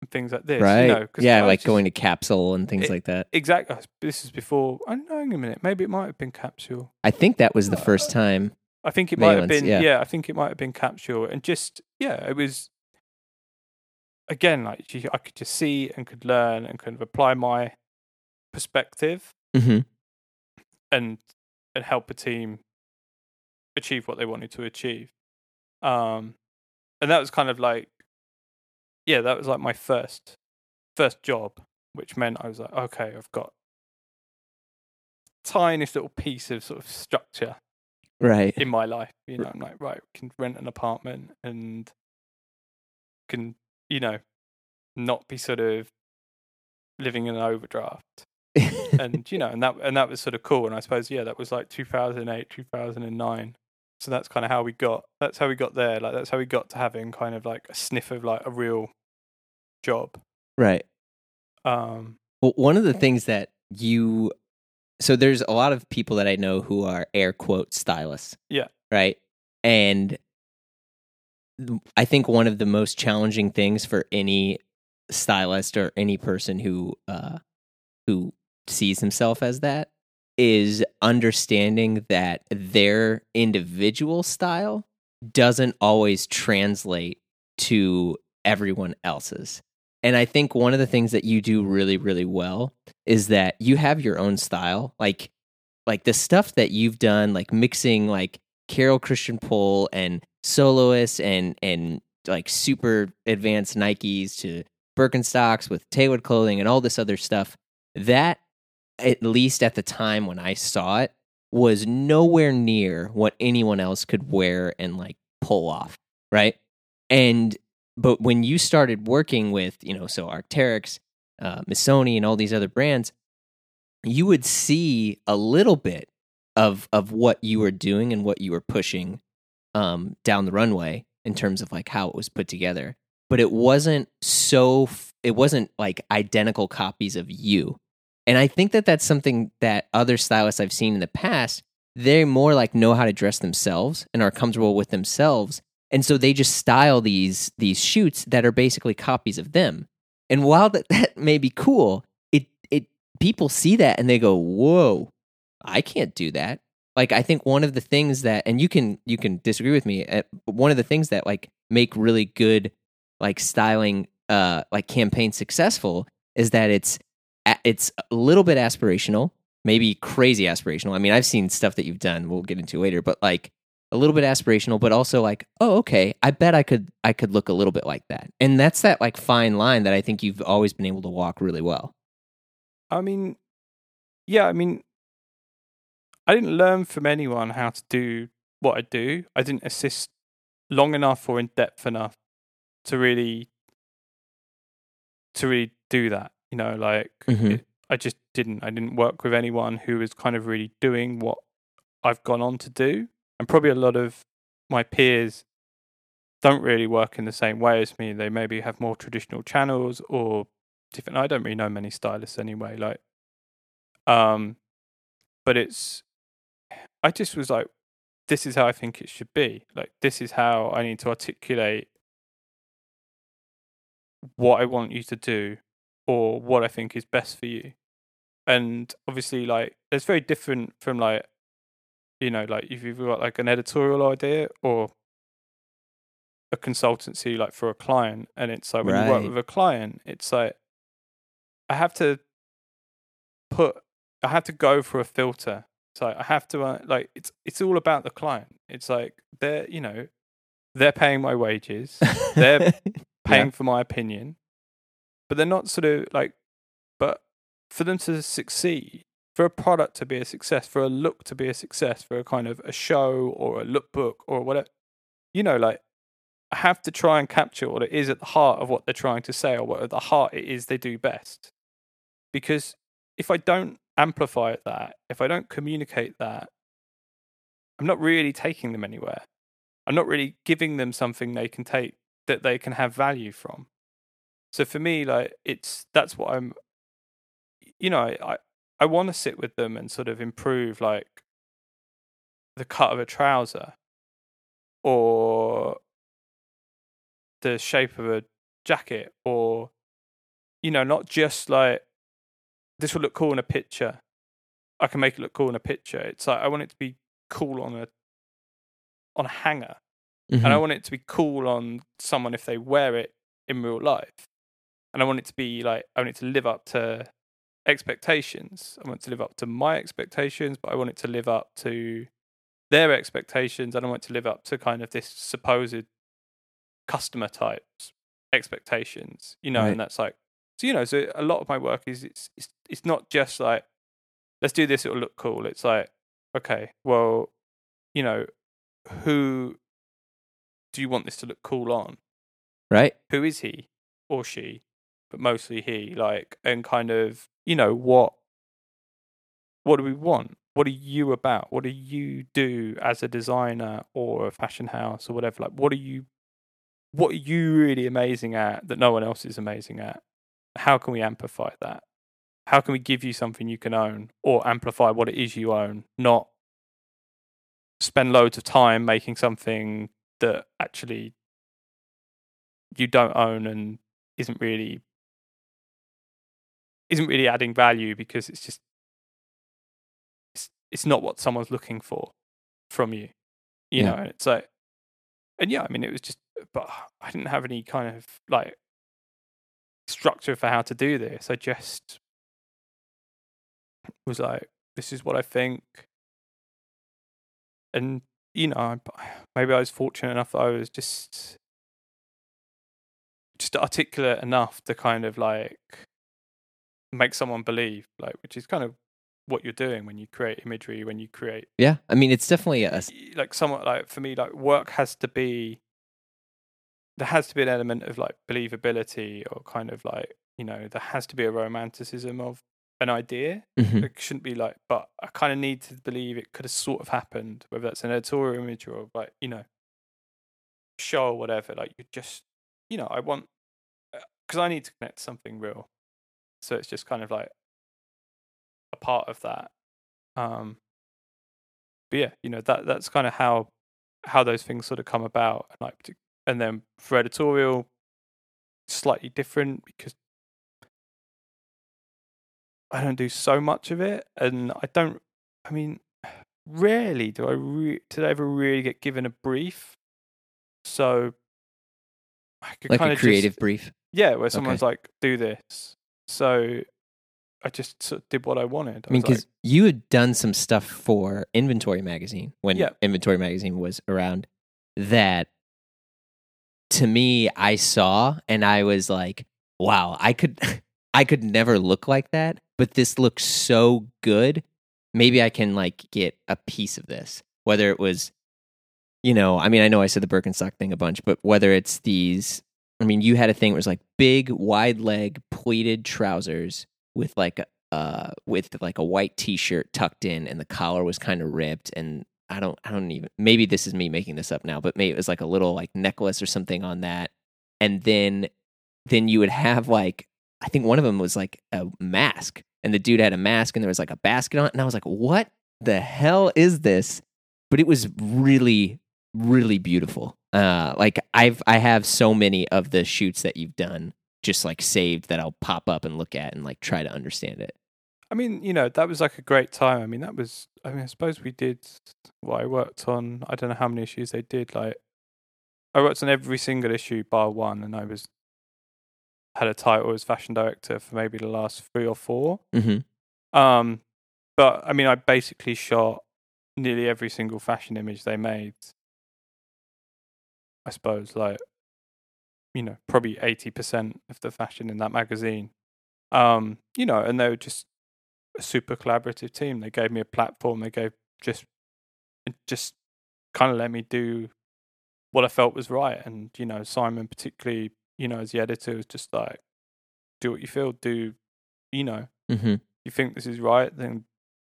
and things like this right. you know, yeah, like just- going to capsule and things It- like that. exactly this is before i don't know a minute maybe it might have been capsule I think that was the first uh, time. I think it might have been yeah. yeah. I think it might have been capsule and just yeah, it was again like you- I could just see and could learn and kind of apply my perspective hmm and and help a team achieve what they wanted to achieve. Um and that was kind of like yeah, that was like my first first job, which meant I was like, okay, I've got tiniest little piece of sort of structure Right. in my life. You know, I'm like, right, we can rent an apartment and can, you know, not be sort of living in an overdraft. [laughs] And you know, and that and that was sort of cool. And I suppose, yeah, that was like 2008, 2009. So that's kind of how we got. That's how we got there. Like that's how we got to having kind of like a sniff of like a real job. right. Um, Well, one of the things that you so there's a lot of people that I know who are air quote stylists. Yeah. Right. And I think one of the most challenging things for any stylist or any person who uh who sees himself as that is understanding that their individual style doesn't always translate to everyone else's. And I think one of the things that you do really, really well is that you have your own style. Like like the stuff that you've done, like mixing like Carol Christian Poell and soloists and and like super advanced Nikes to Birkenstocks with tailored clothing and all this other stuff. That at least at the time when I saw it was nowhere near what anyone else could wear and like pull off, right? And but when you started working with, you know, so Arc'teryx, uh, Missoni, and all these other brands, you would see a little bit of of what you were doing and what you were pushing um, down the runway in terms of like how it was put together. But it wasn't so. It wasn't like identical copies of you. And I think that that's something that other stylists I've seen in the past, they more like know how to dress themselves and are comfortable with themselves. And so they just style these these shoots that are basically copies of them. And while that, [laughs] that may be cool, it it people see that and they go, "Whoa, I can't do that." Like I think one of the things that and you can you can disagree with me, uh, one of the things that like make really good like styling uh like campaign successful is that it's it's a little bit aspirational, maybe crazy aspirational. I mean, I've seen stuff that you've done, we'll get into later, but like a little bit aspirational, but also like, oh, okay, I bet I could I could look a little bit like that. And that's that like fine line that I think you've always been able to walk really well. I mean, yeah, I mean, I didn't learn from anyone how to do what I do. I didn't assist long enough or in depth enough to really to really do that. You know, like Mhm. it, I just didn't. I didn't work with anyone who was kind of really doing what I've gone on to do, and probably a lot of my peers don't really work in the same way as me. They maybe have more traditional channels or different. I don't really know many stylists anyway. Like, um, but it's. I just was like, this is how I think it should be. Like, this is how I need to articulate what I want you to do or what I think is best for you. And obviously, like, it's very different from like, you know, like if you've got like an editorial idea or a consultancy, like for a client, and it's like when you work with a client, it's like I have to put, I have to go for a filter. So I have to uh, like it's it's all about the client. It's like they're you know they're paying my wages, They're [laughs] paying for my opinion, but they're not sort of like, but for them to succeed, for a product to be a success, for a look to be a success, for a kind of a show or a lookbook or whatever, you know, like I have to try and capture what it is at the heart of what they're trying to say or what at the heart it is they do best. Because if I don't amplify that, if I don't communicate that, I'm not really taking them anywhere. I'm not really giving them something they can take that they can have value from. So for me, like it's that's what I'm. You know, I I, want to sit with them and sort of improve like the cut of a trouser or the shape of a jacket or you know not just like this will look cool in a picture i can make it look cool in a picture it's like i want it to be cool on a on a hanger and I Mhm. want it to be cool on someone if they wear it in real life. And I want it to be like I want it to live up to expectations. I want it to live up to my expectations, but I want it to live up to their expectations. I don't want it to live up to kind of this supposed customer types expectations. You know, Right. and that's like so you know, so a lot of my work is it's it's it's not just like let's do this, it'll look cool. It's like, okay, well, you know, who do you want this to look cool on? right? Who is he or she? But mostly he, like, and kind of, you know, what what do we want? What are you about? What do you do as a designer or a fashion house or whatever? Like, what are you what are you really amazing at that no one else is amazing at? How can we amplify that? How can we give you something you can own or amplify what it is you own, not spend loads of time making something that actually you don't own and isn't really isn't really adding value because it's just it's it's not what someone's looking for from you you Yeah. know it's like and yeah i mean it was just but i didn't have any kind of like structure for how to do this i just was like this is what i think and you know maybe i was fortunate enough that i was just just articulate enough to kind of like make someone believe like which is kind of what you're doing when you create imagery when you create Yeah. I mean, it's definitely a. like somewhat like for me like work has to be there has to be an element of like believability or kind of like you know there has to be a romanticism of an idea Mhm. it shouldn't be like but i kind of need to believe it could have sort of happened whether that's an editorial image or like you know show or whatever like you just you know i want because i need to connect to something real so it's just kind of like a part of that. Um, but yeah, you know that that's kind of how how those things sort of come about, and like, and then for editorial, slightly different because I don't do so much of it, and I don't. I mean, rarely do I re- did I ever really get given a brief. So I could like kind a of creative just, brief. yeah, where someone's like, "Do this." So I just sort of did what I wanted. I mean, was like, because you had done some stuff for Inventory Magazine when Yeah. Inventory Magazine was around. That to me, I saw and I was like, "Wow, I could, [laughs] I could never look like that." But this looks so good. Maybe I can like get a piece of this. Whether it was, you know, I mean, I know I said the Birkenstock thing a bunch, but whether it's these, I mean, you had a thing it was like big, wide leg, pleated trousers with like a uh with like a white t-shirt tucked in and the collar was kind of ripped and I don't I don't even maybe this is me making this up now but maybe it was like a little like necklace or something on that and then then you would have like I think one of them was like a mask and the dude had a mask and there was like a basket on it and I was like what the hell is this but it was really really beautiful uh like I've I have so many of the shoots that you've done just like saved that I'll pop up and look at and like try to understand it. I mean, you know, that was like a great time. I mean, that was. I mean, I suppose we did. Well, I worked on. I don't know how many issues they did. Like, I worked on every single issue bar one, and I was had a title as fashion director for maybe the last three or four. Mm-hmm. Um, but I mean, I basically shot nearly every single fashion image they made. I suppose, like, you know, probably eighty percent of the fashion in that magazine. Um, you know, and they were just a super collaborative team. They gave me a platform. They gave just, just kind of let me do what I felt was right. And you know, Simon particularly, you know, as the editor, was just like, do what you feel. Do, you know, Mm-hmm. you think this is right, then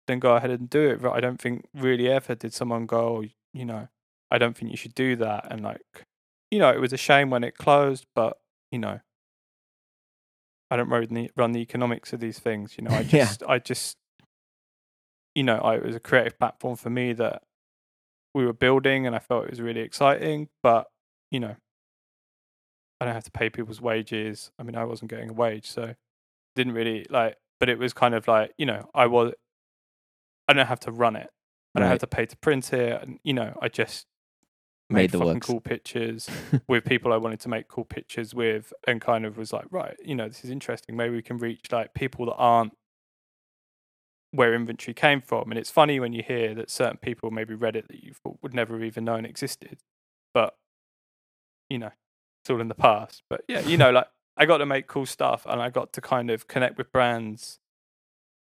then go ahead and do it. But I don't think really ever did someone go, oh, you know, I don't think you should do that. And like, you know, it was a shame when it closed, but you know, I don't run the run the economics of these things. You know, I [laughs] Yeah. just, I just, you know, I, it was a creative platform for me that we were building, and I felt it was really exciting. But you know, I don't have to pay people's wages. I mean, I wasn't getting a wage, so didn't really like. But it was kind of like, you know, I was, I don't have to run it. I don't Right. have to pay to print it, and you know, I just Made fucking cool pictures [laughs] with people I wanted to make cool pictures with, and kind of was like, right, you know, this is interesting. Maybe we can reach like people that aren't where inventory came from. And it's funny when you hear that certain people maybe read it that you thought would never have even known existed, but you know, it's all in the past. But yeah, you know, like I got to make cool stuff, and I got to kind of connect with brands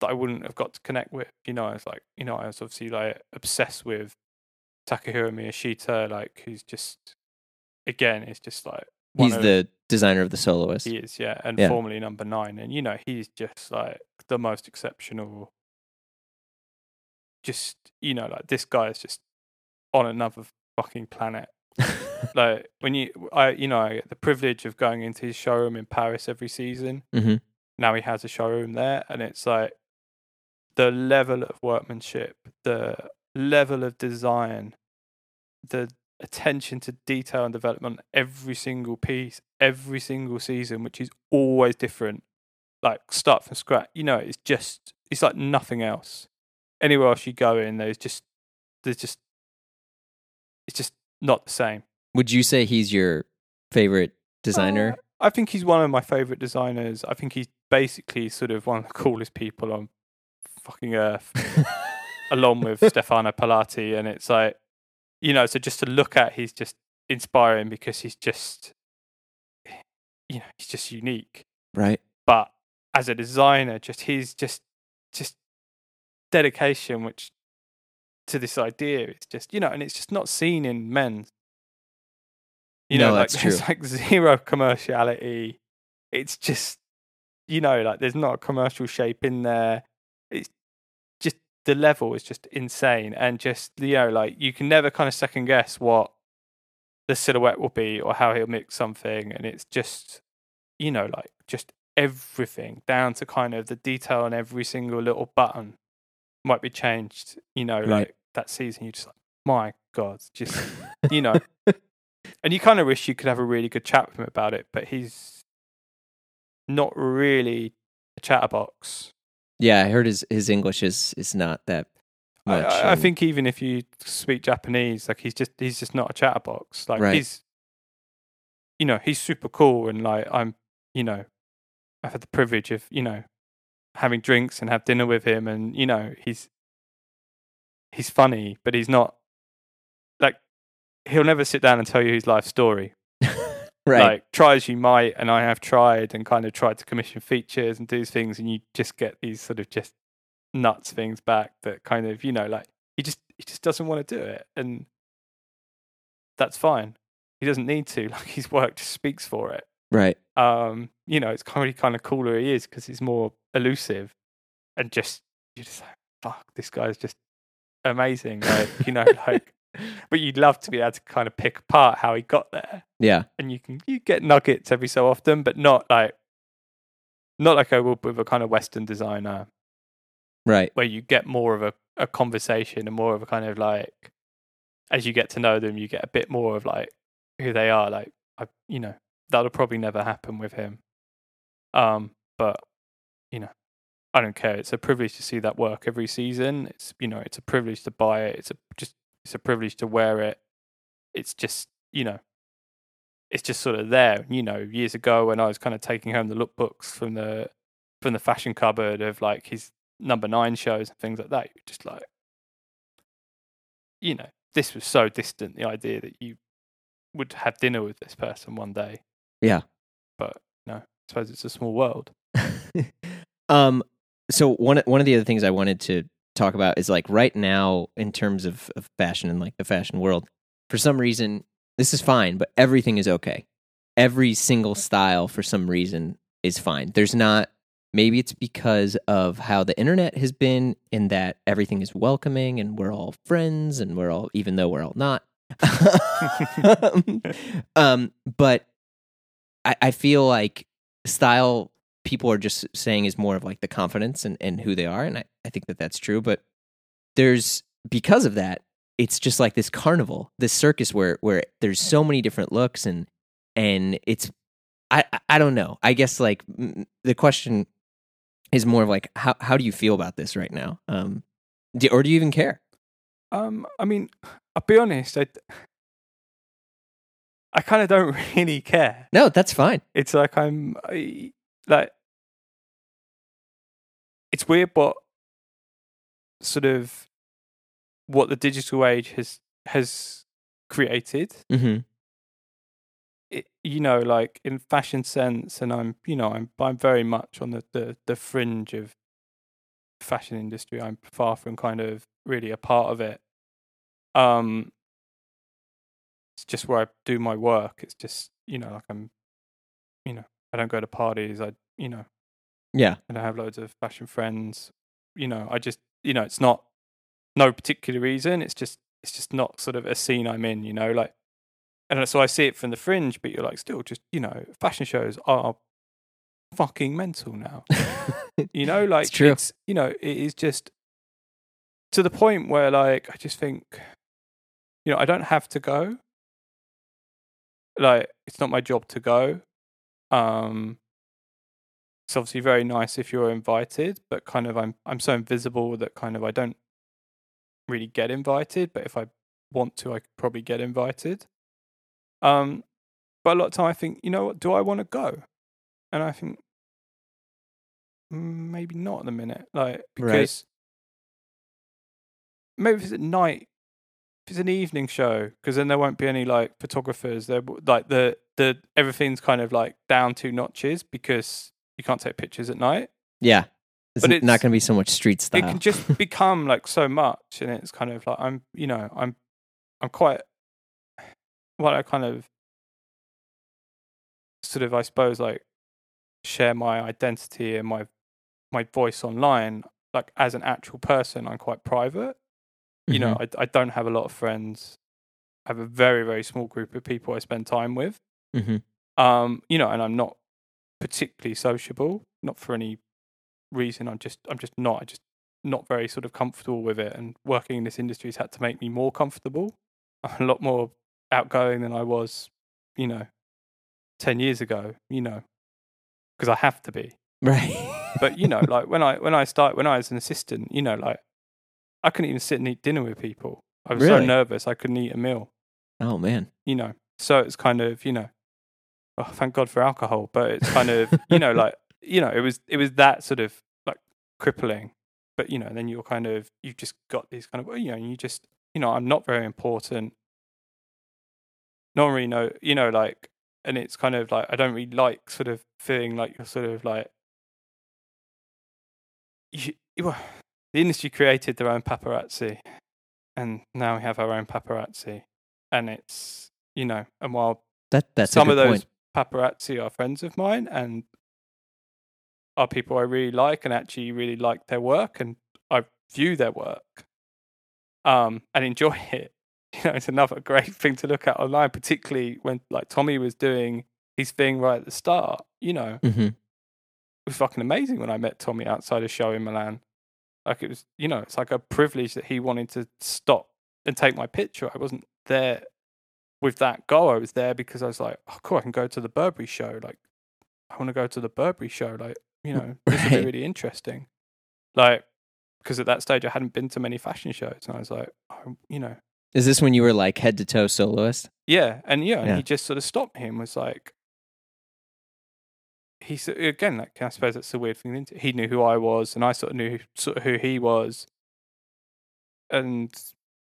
that I wouldn't have got to connect with. You know, I was like, you know, I was obviously like obsessed with Takahiro Miyashita, like who's just again, it's just like He's of- the designer of the soloist. he is, yeah, and Yeah. formerly number nine, and you know he's just like the most exceptional. Just you know, like this guy is just on another fucking planet. [laughs] like when you, I, you know, I get the privilege of going into his showroom in Paris every season. hmm Now he has a showroom there, and it's like the level of workmanship, the level of design, the attention to detail and development, every single piece, every single season, which is always different. Like start from scratch. You know, it's just it's like nothing else. Anywhere else you go in, there's just there's just it's just not the same. Would you say he's your favorite designer? Uh, I think he's one of my favorite designers. I think he's basically sort of one of the [laughs] coolest people on fucking earth, [laughs] along with [laughs] Stefano Pilati. And it's like, you know, so just to look at, he's just inspiring because he's just, you know, he's just unique. right. But as a designer, just his just just dedication, which to this idea, it's just you know, and it's just not seen in men. You No, know, like [laughs] there's like zero commerciality. It's just you know, like there's not a commercial shape in there. The level is just insane, and just you know, like you can never kind of second guess what the silhouette will be or how he'll mix something, and it's just you know, like just everything down to kind of the detail on every single little button might be changed. You know, Right. like that season, you're just like, my God, just [laughs] you know. and you kind of wish you could have a really good chat with him about it, but he's not really a chatterbox. Yeah, I heard his his English is is not that much. I, I and- think even if you speak Japanese, like he's just he's just not a chatterbox. Like Right. he's, you know, he's super cool, and like I'm, you know, I've had the privilege of you know having drinks and have dinner with him, and you know he's he's funny, but he's not like he'll never sit down and tell you his life story. Right. Like try as you might, and I have tried and kind of tried to commission features and do things, and you just get these sort of just nuts things back that kind of you know like he just he just doesn't want to do it, and that's fine. He doesn't need to. [laughs] Like his work just speaks for it. right. Um, you know, it's kind of kind of cooler he is because he's more elusive, and just you just like fuck, this guy's just amazing. Like you know, [laughs] like [laughs] but you'd love to be able to kind of pick apart how he got there Yeah. and you can you get nuggets every so often, but not like not like I would with a kind of Western designer Right. where you get more of a, a conversation and more of a kind of like as you get to know them, you get a bit more of like who they are. Like I you know, that'll probably never happen with him. Um, but you know, I don't care. It's a privilege to see that work every season. It's you know, it's a privilege to buy it. It's a just it's a privilege to wear it. It's just you know, it's just sort of there. You know, years ago when I was kind of taking home the lookbooks from the from the fashion cupboard of like his number nine shows and things like that, you're just like, you know, this was so distant. The idea that you would have dinner with this person one day. Yeah. But no, I suppose it's a small world. [laughs] um so one one of the other things I wanted to talk about is like right now in terms of, of fashion and like the fashion world, for some reason this is fine, but everything is okay. Every single style for some reason is fine. There's not maybe it's because of how the internet has been in that everything is welcoming and we're all friends and we're all even though we're all not. [laughs] um but I, I feel like style people are just saying is more of like the confidence and, and who they are and I, I think that that's true but there's because of that it's just like this carnival this circus where where there's so many different looks and and it's i I- don't know i guess like the question is more of like how how do you feel about this right now um do, or do you even care Um, I mean, I'll be honest. I, I kind of don't [laughs] really care. no that's fine It's like I'm I, like, it's weird, what sort of what the digital age has has created. mm-hmm. It, you know, like in fashion sense, and I'm, you know, I'm I'm very much on the the, the fringe of fashion industry. I'm far from kind of really a part of it. Um, it's just where I do my work. It's just you know, like I'm, you know, I don't go to parties. I, you know, yeah And I have loads of fashion friends. You know, I just, you know, it's not no particular reason. It's just, it's just not sort of a scene I'm in. You know, like, and so I see it from the fringe, but you're like, still, just you know, fashion shows are fucking mental now. [laughs] You know, like true. it's you know, it is just to the point where like I just think, you know, I don't have to go. Like it's not my job to go. Um it's obviously very nice if you're invited, but kind of I'm I'm so invisible that kind of I don't really get invited, but if I want to I could probably get invited. Um but a lot of time I think, you know what, do I want to go? And I think "Mm, maybe not at the minute. Like Right. because maybe if it's at night, if it's an evening show, because then there won't be any like photographers. There, like the the everything's kind of like down two notches because you can't take pictures at night. yeah it's But n- not going to be so much street style It can just [laughs] become like so much, and it's kind of like I'm, you know, I'm, I'm quite, well, I kind of, sort of, I suppose, like share my identity and my, my voice online. Like as an actual person, I'm quite private. You know, I, I don't have a lot of friends. I have a very, very small group of people I spend time with. hmm Um, you know, and I'm not particularly sociable. Not for any reason. I'm just I'm just not. I just not very sort of comfortable with it. And working in this industry has had to make me more comfortable. [laughs] I'm a lot more outgoing than I was, you know, ten years ago. You know, because I have to be. Right. But you know, [laughs] like when I when I start when I was an assistant, you know, like I couldn't even sit and eat dinner with people. I was so nervous I couldn't eat a meal. oh man. You know, so it's kind of you know, oh, thank God for alcohol. But it's kind of you know like [laughs] you know it was it was that sort of like crippling. But you know, then you're kind of you've just got these kind of you know you just you know I'm not very important. Normally no really know you know like and it's kind of like I don't really like sort of feeling like you're sort of like you, well, the industry created their own paparazzi, and now we have our own paparazzi, and it's you know, and while That that's some a of those point. Paparazzi are friends of mine and are people I really like and actually really like their work and I view their work um, and enjoy [laughs] it. You know, it's another [laughs] great thing to look at online, particularly when like Tommy was doing his thing right at the start. You know, hmm it was fucking amazing when I met Tommy outside a show in Milan. Like it was, you know, it's like a privilege that he wanted to stop and take my picture. I wasn't there with that goal. I was there because I was like, oh, cool, I can go to the Burberry show. Like, I want to go to the Burberry show. Like, you know, [laughs] this would be really interesting. Like, because at that stage I hadn't been to many fashion shows, and I was like, oh, you know, Is this when you were like head to toe soloist? yeah, and yeah, and Yeah. he just sort of stopped me and was like, he s- again, like I suppose that's the weird thing. He knew who I was, and I sort of knew sort of who he was, and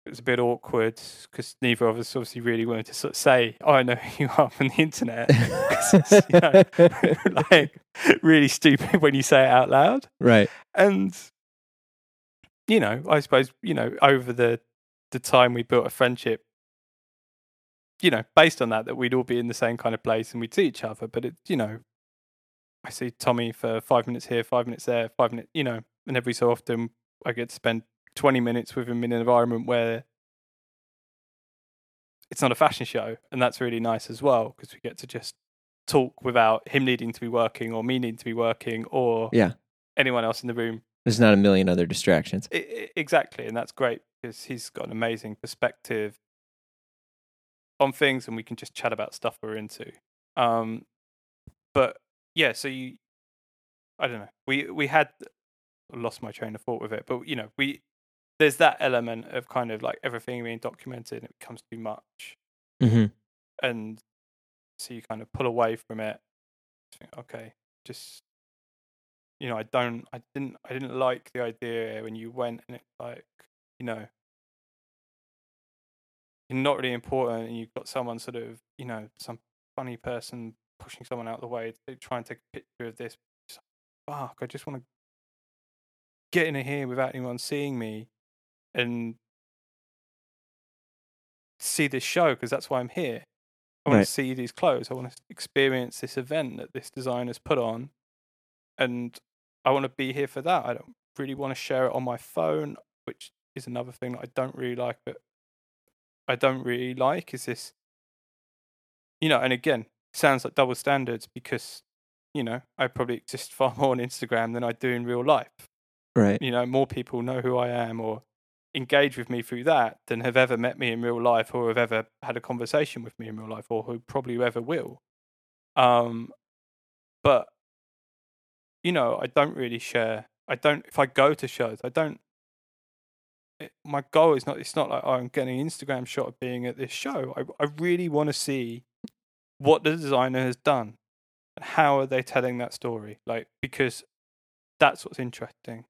it was a bit awkward because neither of us obviously really wanted to sort of say, "Oh, I know who you are from the internet." [laughs] 'Cause it's, you know, [laughs] like really stupid when you say it out loud right. and you know i suppose you know over the the time we built a friendship you know based on that that we'd all be in the same kind of place and we'd see each other but it you know i see tommy for five minutes here five minutes there five minutes you know and every so often i get to spend 20 minutes with him in an environment where it's not a fashion show and that's really nice as well because we get to just talk without him needing to be working or me needing to be working or Yeah. anyone else in the room There's not a million other distractions. I- I- exactly, and that's great because he's got an amazing perspective on things, and we can just chat about stuff we're into. Um, but yeah, so you, I don't know, we we had lost my train of thought with it, but you know, we there's that element of kind of like everything being documented, and it becomes too much, hmm and so you kind of pull away from it. Think, okay, just you know, I don't, I didn't, I didn't like the idea when you went and it's like, you know, you're not really important, and you've got someone sort of, you know, some funny person pushing someone out of the way to try and take a picture of this. Fuck, I just want to get in here without anyone seeing me, and see this show because that's why I'm here. I want Right. to see these clothes. I want to experience this event that this designer's put on, and I want to be here for that. I don't really want to share it on my phone, which is another thing that I don't really like. But I don't really like is this, you know. And again, sounds like double standards because you know I probably exist [laughs] far more on Instagram than I do in real life Right. you know, more people know who I am or engage with me through that than have ever met me in real life or have ever had a conversation with me in real life or who probably ever will. Um, but you know, I don't really share. I don't. If I go to shows, I don't. It, my goal is not. It's not like oh, I'm getting an Instagram shot of being at this show. I I really want to see what the designer has done and how are they telling that story. Like because that's what's interesting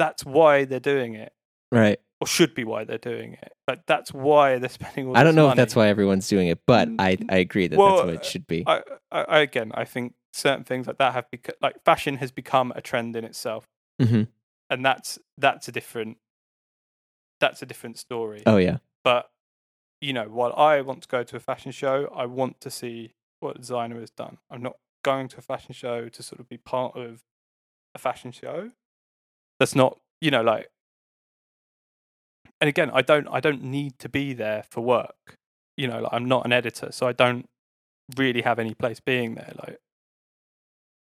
that's why they're doing it, Right. or should be why they're doing it. Like that's why they're spending all. I don't know money. if that's why everyone's doing it, but I I agree that Well, that's what it should be. I, I, again, I think certain things like that have become like fashion has become a trend in itself, hmm and that's that's a different that's a different story. Oh yeah. But you know, while I want to go to a fashion show, I want to see what a designer has done. I'm not going to a fashion show to sort of be part of a fashion show. That's not, you know, like. And again, I don't, I don't need to be there for work. You know, like I'm not an editor, so I don't really have any place being there. Like,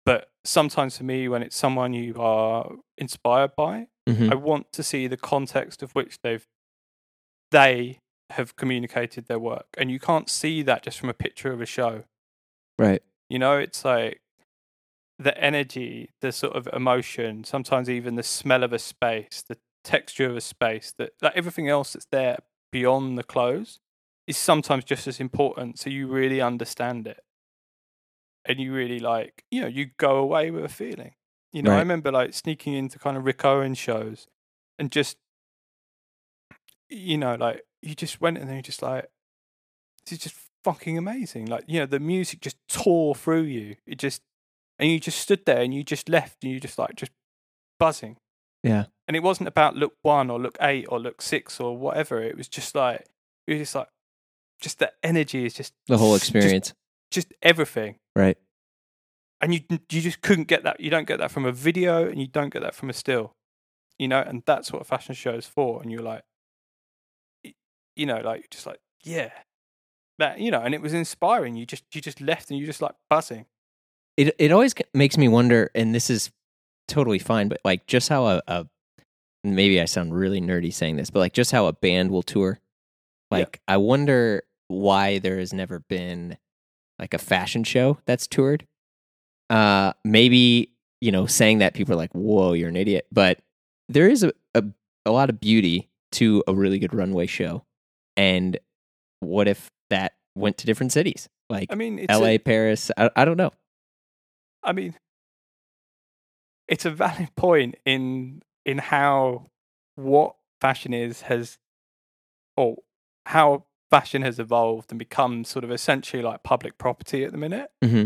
but sometimes for me, when it's someone you are inspired by, Mhm. I want to see the context of which they've they have communicated their work, and you can't see that just from a picture of a show. Right. You know, it's like the energy, the sort of emotion, sometimes even the smell of a space, the texture of a space, that like everything else that's there beyond the clothes is sometimes just as important. So you really understand it. And you really like, you know, you go away with a feeling. You know, I remember like sneaking into kind of Rick Owens shows and just, you know, like you just went and then you're just like, this is just fucking amazing. Like, you know, the music just tore through you. It just, and you just stood there and you just left and you just like, just buzzing. Yeah. And it wasn't about look one or look eight or look six or whatever. It was just like, it was just like, just the energy is just The whole experience. just everything right. and you you just couldn't get that. You don't get that from a video, and you don't get that from a still. You know, and that's what a fashion show is for. And you're like, you know, like just like yeah, that you know, and it was inspiring. You just you just left, and you just like buzzing. It it always makes me wonder, and this is totally fine, but like just how a, a maybe I sound really nerdy saying this, but like just how a band will tour. Yeah. Like I wonder why there has never been like a fashion show that's toured. Uh maybe, you know, saying that people are like, Whoa, you're an idiot. But there is a, a, a lot of beauty to a really good runway show. And what if that went to different cities? Like I mean, LA, A, Paris, I, I don't know. I mean, it's a valid point in in how what fashion is has, or how fashion has evolved and become sort of essentially like public property at the minute. hmm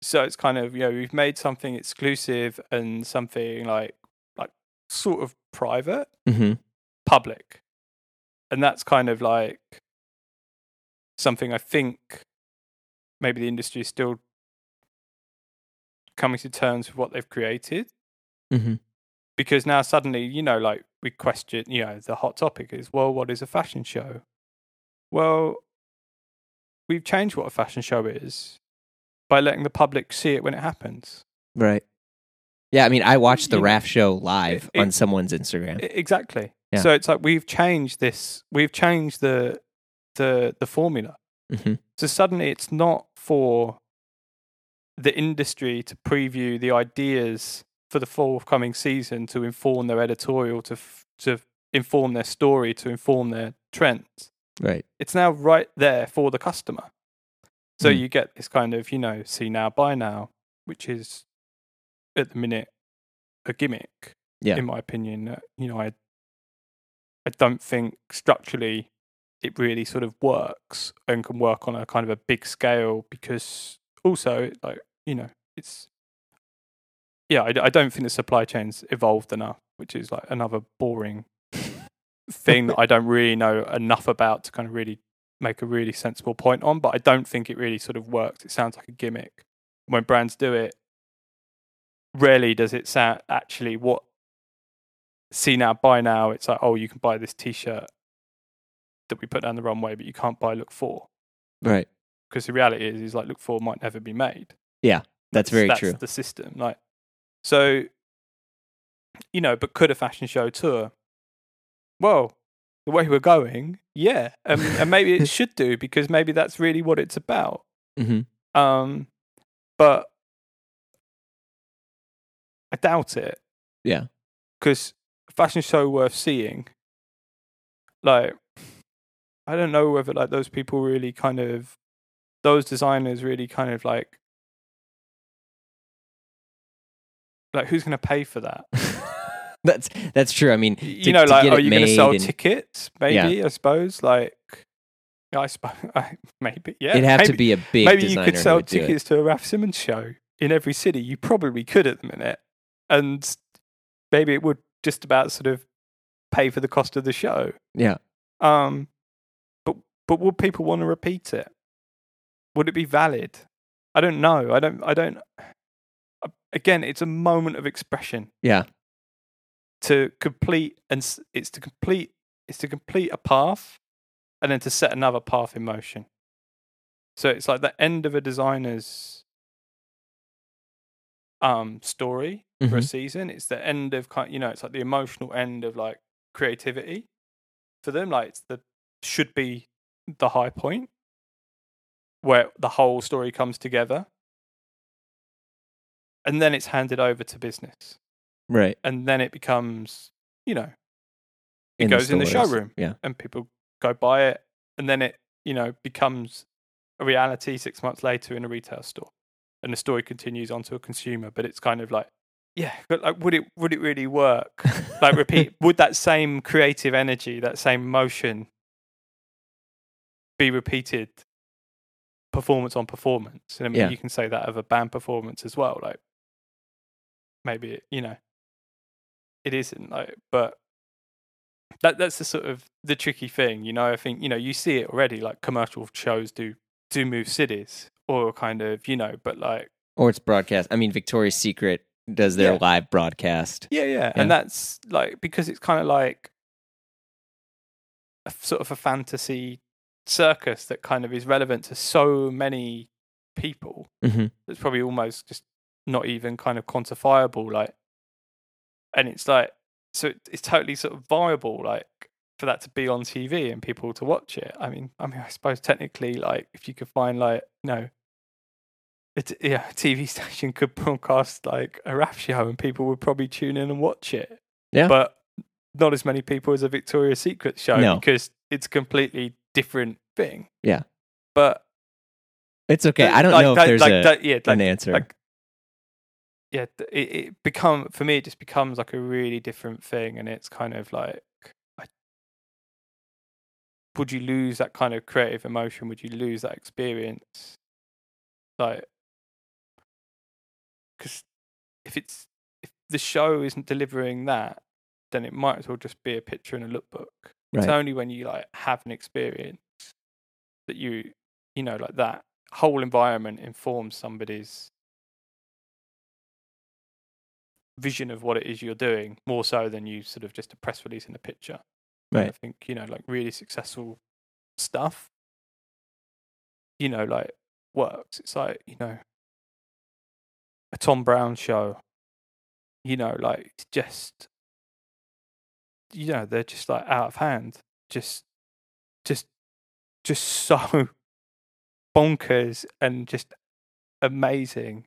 so it's kind of you know we've made something exclusive and something like like sort of private. Hmm public. And that's kind of like something i think maybe the industry is still coming to terms with what they've created. Hmm because now suddenly you know like we question you know the hot topic is well what is a fashion show well we've changed what a fashion show is by letting the public see it when it happens Right. Yeah, I mean, I watched the Raf show live it- on someone's Instagram. Exactly Yeah. so it's like we've changed this we've changed the the the formula hmm so suddenly it's not for the industry to preview the ideas for the forthcoming season to inform their editorial to f- to inform their story to inform their trends Right. it's now right there for the customer so Mm. you get this kind of you know see now buy now which is at the minute a gimmick Yeah. in my opinion you know i i don't think structurally it really sort of works and can work on a kind of a big scale because also like you know it's yeah I, I don't think the supply chain's evolved enough which is like another boring [laughs] thing that i don't really know enough about to kind of really make a really sensible point on but i don't think it really sort of works it sounds like a gimmick when brands do it rarely does it sound actually what see now buy now it's like oh you can buy this t-shirt that we put down the runway but you can't buy look four Right. because the reality is is like look four might never be made Yeah. That's very that's true. the system like so you know but could a fashion show tour? Well the way we're going yeah and, [laughs] and maybe it should do because maybe that's really what it's about. Hmm um but i doubt it. Yeah. because fashion show worth seeing like i don't know whether like those people really kind of those designers really kind of like like who's going to pay for that [laughs] that's that's true. I mean, you know to like are you going to sell and- tickets maybe i suppose like i suppose [laughs] maybe yeah It'd have maybe, to be a big maybe you could sell would do it. tickets to a Raf Simons show in every city. You probably could at the minute, and maybe it would just about sort of pay for the cost of the show. Yeah. Um, but but would people want to repeat it? Would it be valid? I don't know. I don't. I don't. Again, it's a moment of expression Yeah. to complete, and s- it's to complete. It's to complete a path, and then to set another path in motion. So it's like the end of a designer's um story for a Mhm. season. It's the end of kind, you know, it's like the emotional end of like creativity for them. Like it's the should be the high point where the whole story comes together, and then it's handed over to business, Right. and then it becomes, you know, it In goes in the showroom, Yeah. and people go buy it, and then it, you know, becomes a reality six months later in a retail store, and the story continues onto a consumer. But it's kind of like, yeah, but like, would it would it really work? like, repeat, [laughs] would that same creative energy, that same motion, be repeated? Performance on performance, and I mean, Yeah. you can say that of a band performance as well. Like, maybe you know, it isn't like, but that that's the sort of the tricky thing, you know. I think you know you see it already. Like commercial shows do do move cities, or kind of you know, but like Or it's broadcast. I mean, Victoria's Secret does their Yeah. live broadcast. yeah, yeah, Yeah. and that's like because it's kind of like a sort of a fantasy circus that kind of is relevant to so many people. hmm It's probably almost just not even kind of quantifiable. Like, and it's like so it- it's totally sort of viable. Like for that to be on TV and people to watch it. I mean, I mean, I suppose technically, like if you could find like you know. A t- yeah, a TV [laughs] station could broadcast like a Raf show and people would probably tune in and watch it. Yeah. But not as many people as a Victoria's Secret show No. because it's a completely different thing. Yeah. But It's okay. I don't like know if there's like a, that- yeah, an answer. like yeah it, it become for me it just becomes like a really different thing and it's kind of like I, would you lose that kind of creative emotion? Would you lose that experience? Like because if it's if the show isn't delivering that then it might as well just be a picture in a lookbook. It's only when you like have an experience that you you know like that whole environment informs somebody's vision of what it is you're doing more so than you sort of just a press release in a picture. And I think, you know, like really successful stuff, you know, like works. It's like, you know, a Thom Browne show, you know, like it's just, you know, they're just like out of hand. Just, just, just [laughs] so bonkers and just amazing.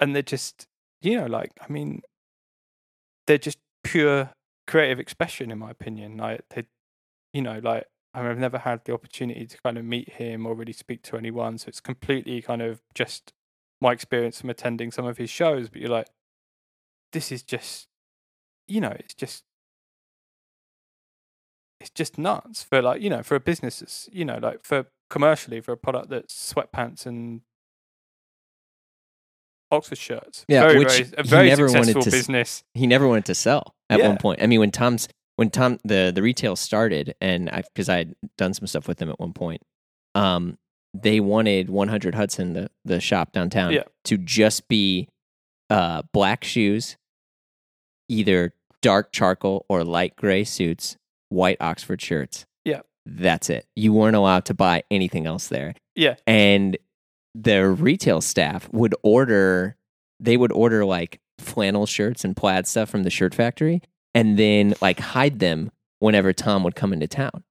And they're just, you know, like, I mean, they're just pure creative expression, in my opinion. Like, they, you know, like, I mean, I've never had the opportunity to kind of meet him or really speak to anyone. So it's completely kind of just my experience from attending some of his shows. But you're like, this is just, you know, it's just, it's just nuts for like, you know, for a business, that's, you know, like for commercially for a product that's sweatpants and Oxford shirts. Yeah, very, which very, a he very successful to business. he never wanted to sell at Yeah. one point. I mean, when Thom's when Thom the the retail started, and I because I had done some stuff with them at one point, um, they wanted 100 Hudson, the the shop downtown, Yeah. to just be uh black shoes, either dark charcoal or light gray suits, white Oxford shirts. Yeah. that's it. You weren't allowed to buy anything else there Yeah, and the retail staff would order they would order like flannel shirts and plaid stuff from the shirt factory and then like hide them whenever Thom would come into town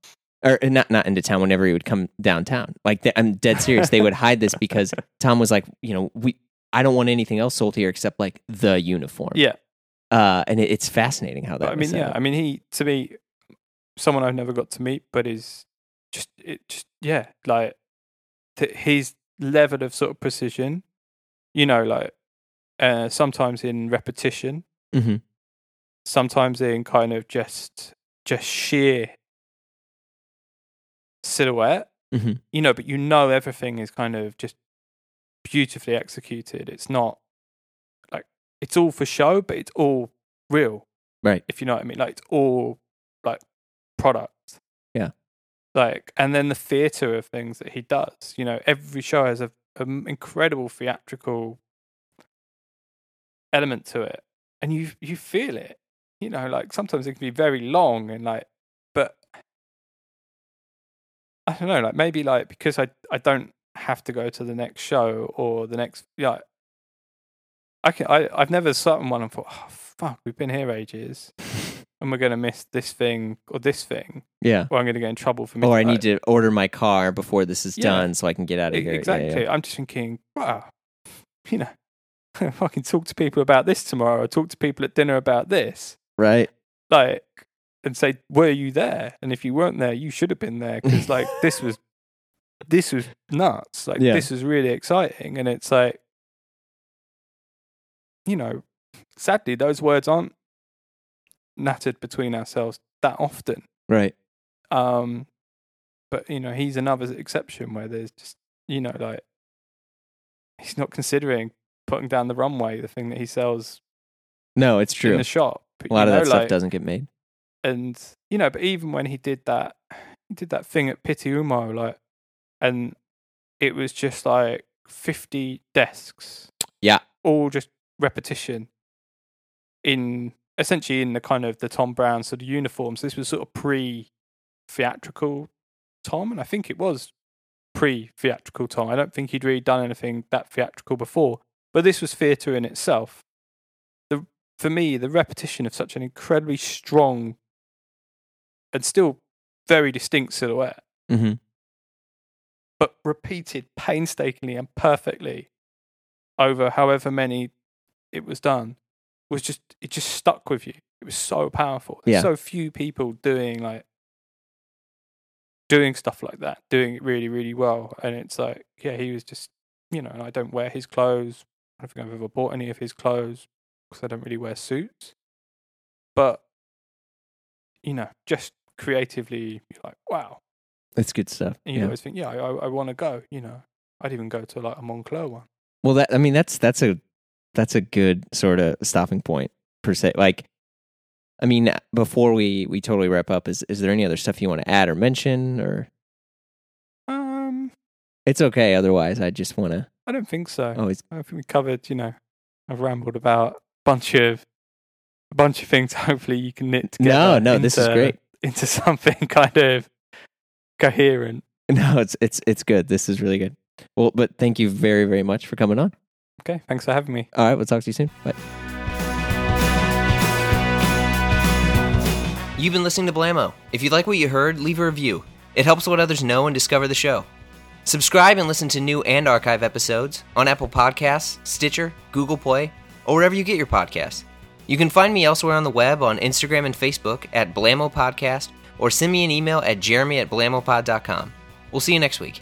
or uh, not not into town whenever he would come downtown like th- I'm dead serious they would hide this because [laughs] Thom was like you know we I don't want anything else sold here except like the uniform yeah. uh and it, it's fascinating how that I mean, yeah. up. I mean, he to me, someone I've never got to meet, but is just it. Just yeah, like his level of sort of precision. You know, like uh, sometimes in repetition, Mhm. sometimes in kind of just just sheer silhouette. Mhm. You know, but you know everything is kind of just beautifully executed. It's not like it's all for show, but it's all real right if you know what I mean. Like it's all like product. Yeah. Like and then the theatre of things that he does. You know, every show has an incredible theatrical element to it, and you you feel it. You know, like sometimes it can be very long and like, but I don't know. Like maybe like because I I don't have to go to the next show or the next like I can, I I've never sat in one and thought, oh fuck, we've been here ages, and we're gonna miss this thing or this thing, Yeah. or I'm gonna get in trouble for. Me. Or I need to order my car before this is Yeah. done so I can get out of here. Yeah, Exactly. yeah. I'm just thinking, wow, you know, [laughs] fucking talk to people about this tomorrow, or talk to people at dinner about this, Right. like, and say, were you there? And if you weren't there, you should have been there because, [laughs] like, this was, this was nuts. Like, Yeah. this was really exciting, and it's like, you know, sadly, those words aren't nattered between ourselves that often. Right. Um, but you know, he's another exception where there's just you know, like he's not considering putting down the runway, the thing that he sells No, it's true. in the shop. A lot you of know, that stuff doesn't get made. And you know, but even when he did that, he did that thing at Pitti Uomo, like, and it was just like fifty desks. Yeah. all just repetition in essentially in the kind of the Thom Browne sort of uniforms. This was sort of pre theatrical Thom, and I think it was pre theatrical Thom. I don't think he'd really done anything that theatrical before, but this was theatre in itself. The for me, the repetition of such an incredibly strong and still very distinct silhouette, hmm but repeated painstakingly and perfectly over however many it was done, was just it just stuck with you. It was so powerful. There's Yeah. so few people doing like doing stuff like that, doing it really, really well. And it's like, yeah, he was just, you know, and I don't wear his clothes. I don't think I've ever bought any of his clothes because I don't really wear suits. But, you know, just creatively, you're like, wow. That's good stuff. And you Yeah. always think, yeah, I, I, I want to go, you know. I'd even go to like a Moncler one. Well, that I mean, that's that's a that's a good sort of stopping point per se. Like, I mean, before we we totally wrap up, is is there any other stuff you want to add or mention, or Um, it's okay otherwise? I just want to I don't think so. Oh, it's... I think we covered, you know, I've rambled about a bunch of a bunch of things. [laughs] Hopefully, you can knit together. No, no, this is great. into [laughs] something kind of coherent. [laughs] No, it's it's it's good. This is really good. Well, but thank you very very much for coming on. Okay, thanks for having me. All right, we'll talk to you soon. Bye. You've been listening to Blammo. If you like what you heard, leave a review. It helps let others know and discover the show. Subscribe and listen to new and archive episodes on Apple Podcasts, Stitcher, Google Play, or wherever you get your podcasts. You can find me elsewhere on the web on Instagram and Facebook at Blammo Podcast, or send me an email at jeremy at blammopod.com. We'll see you next week.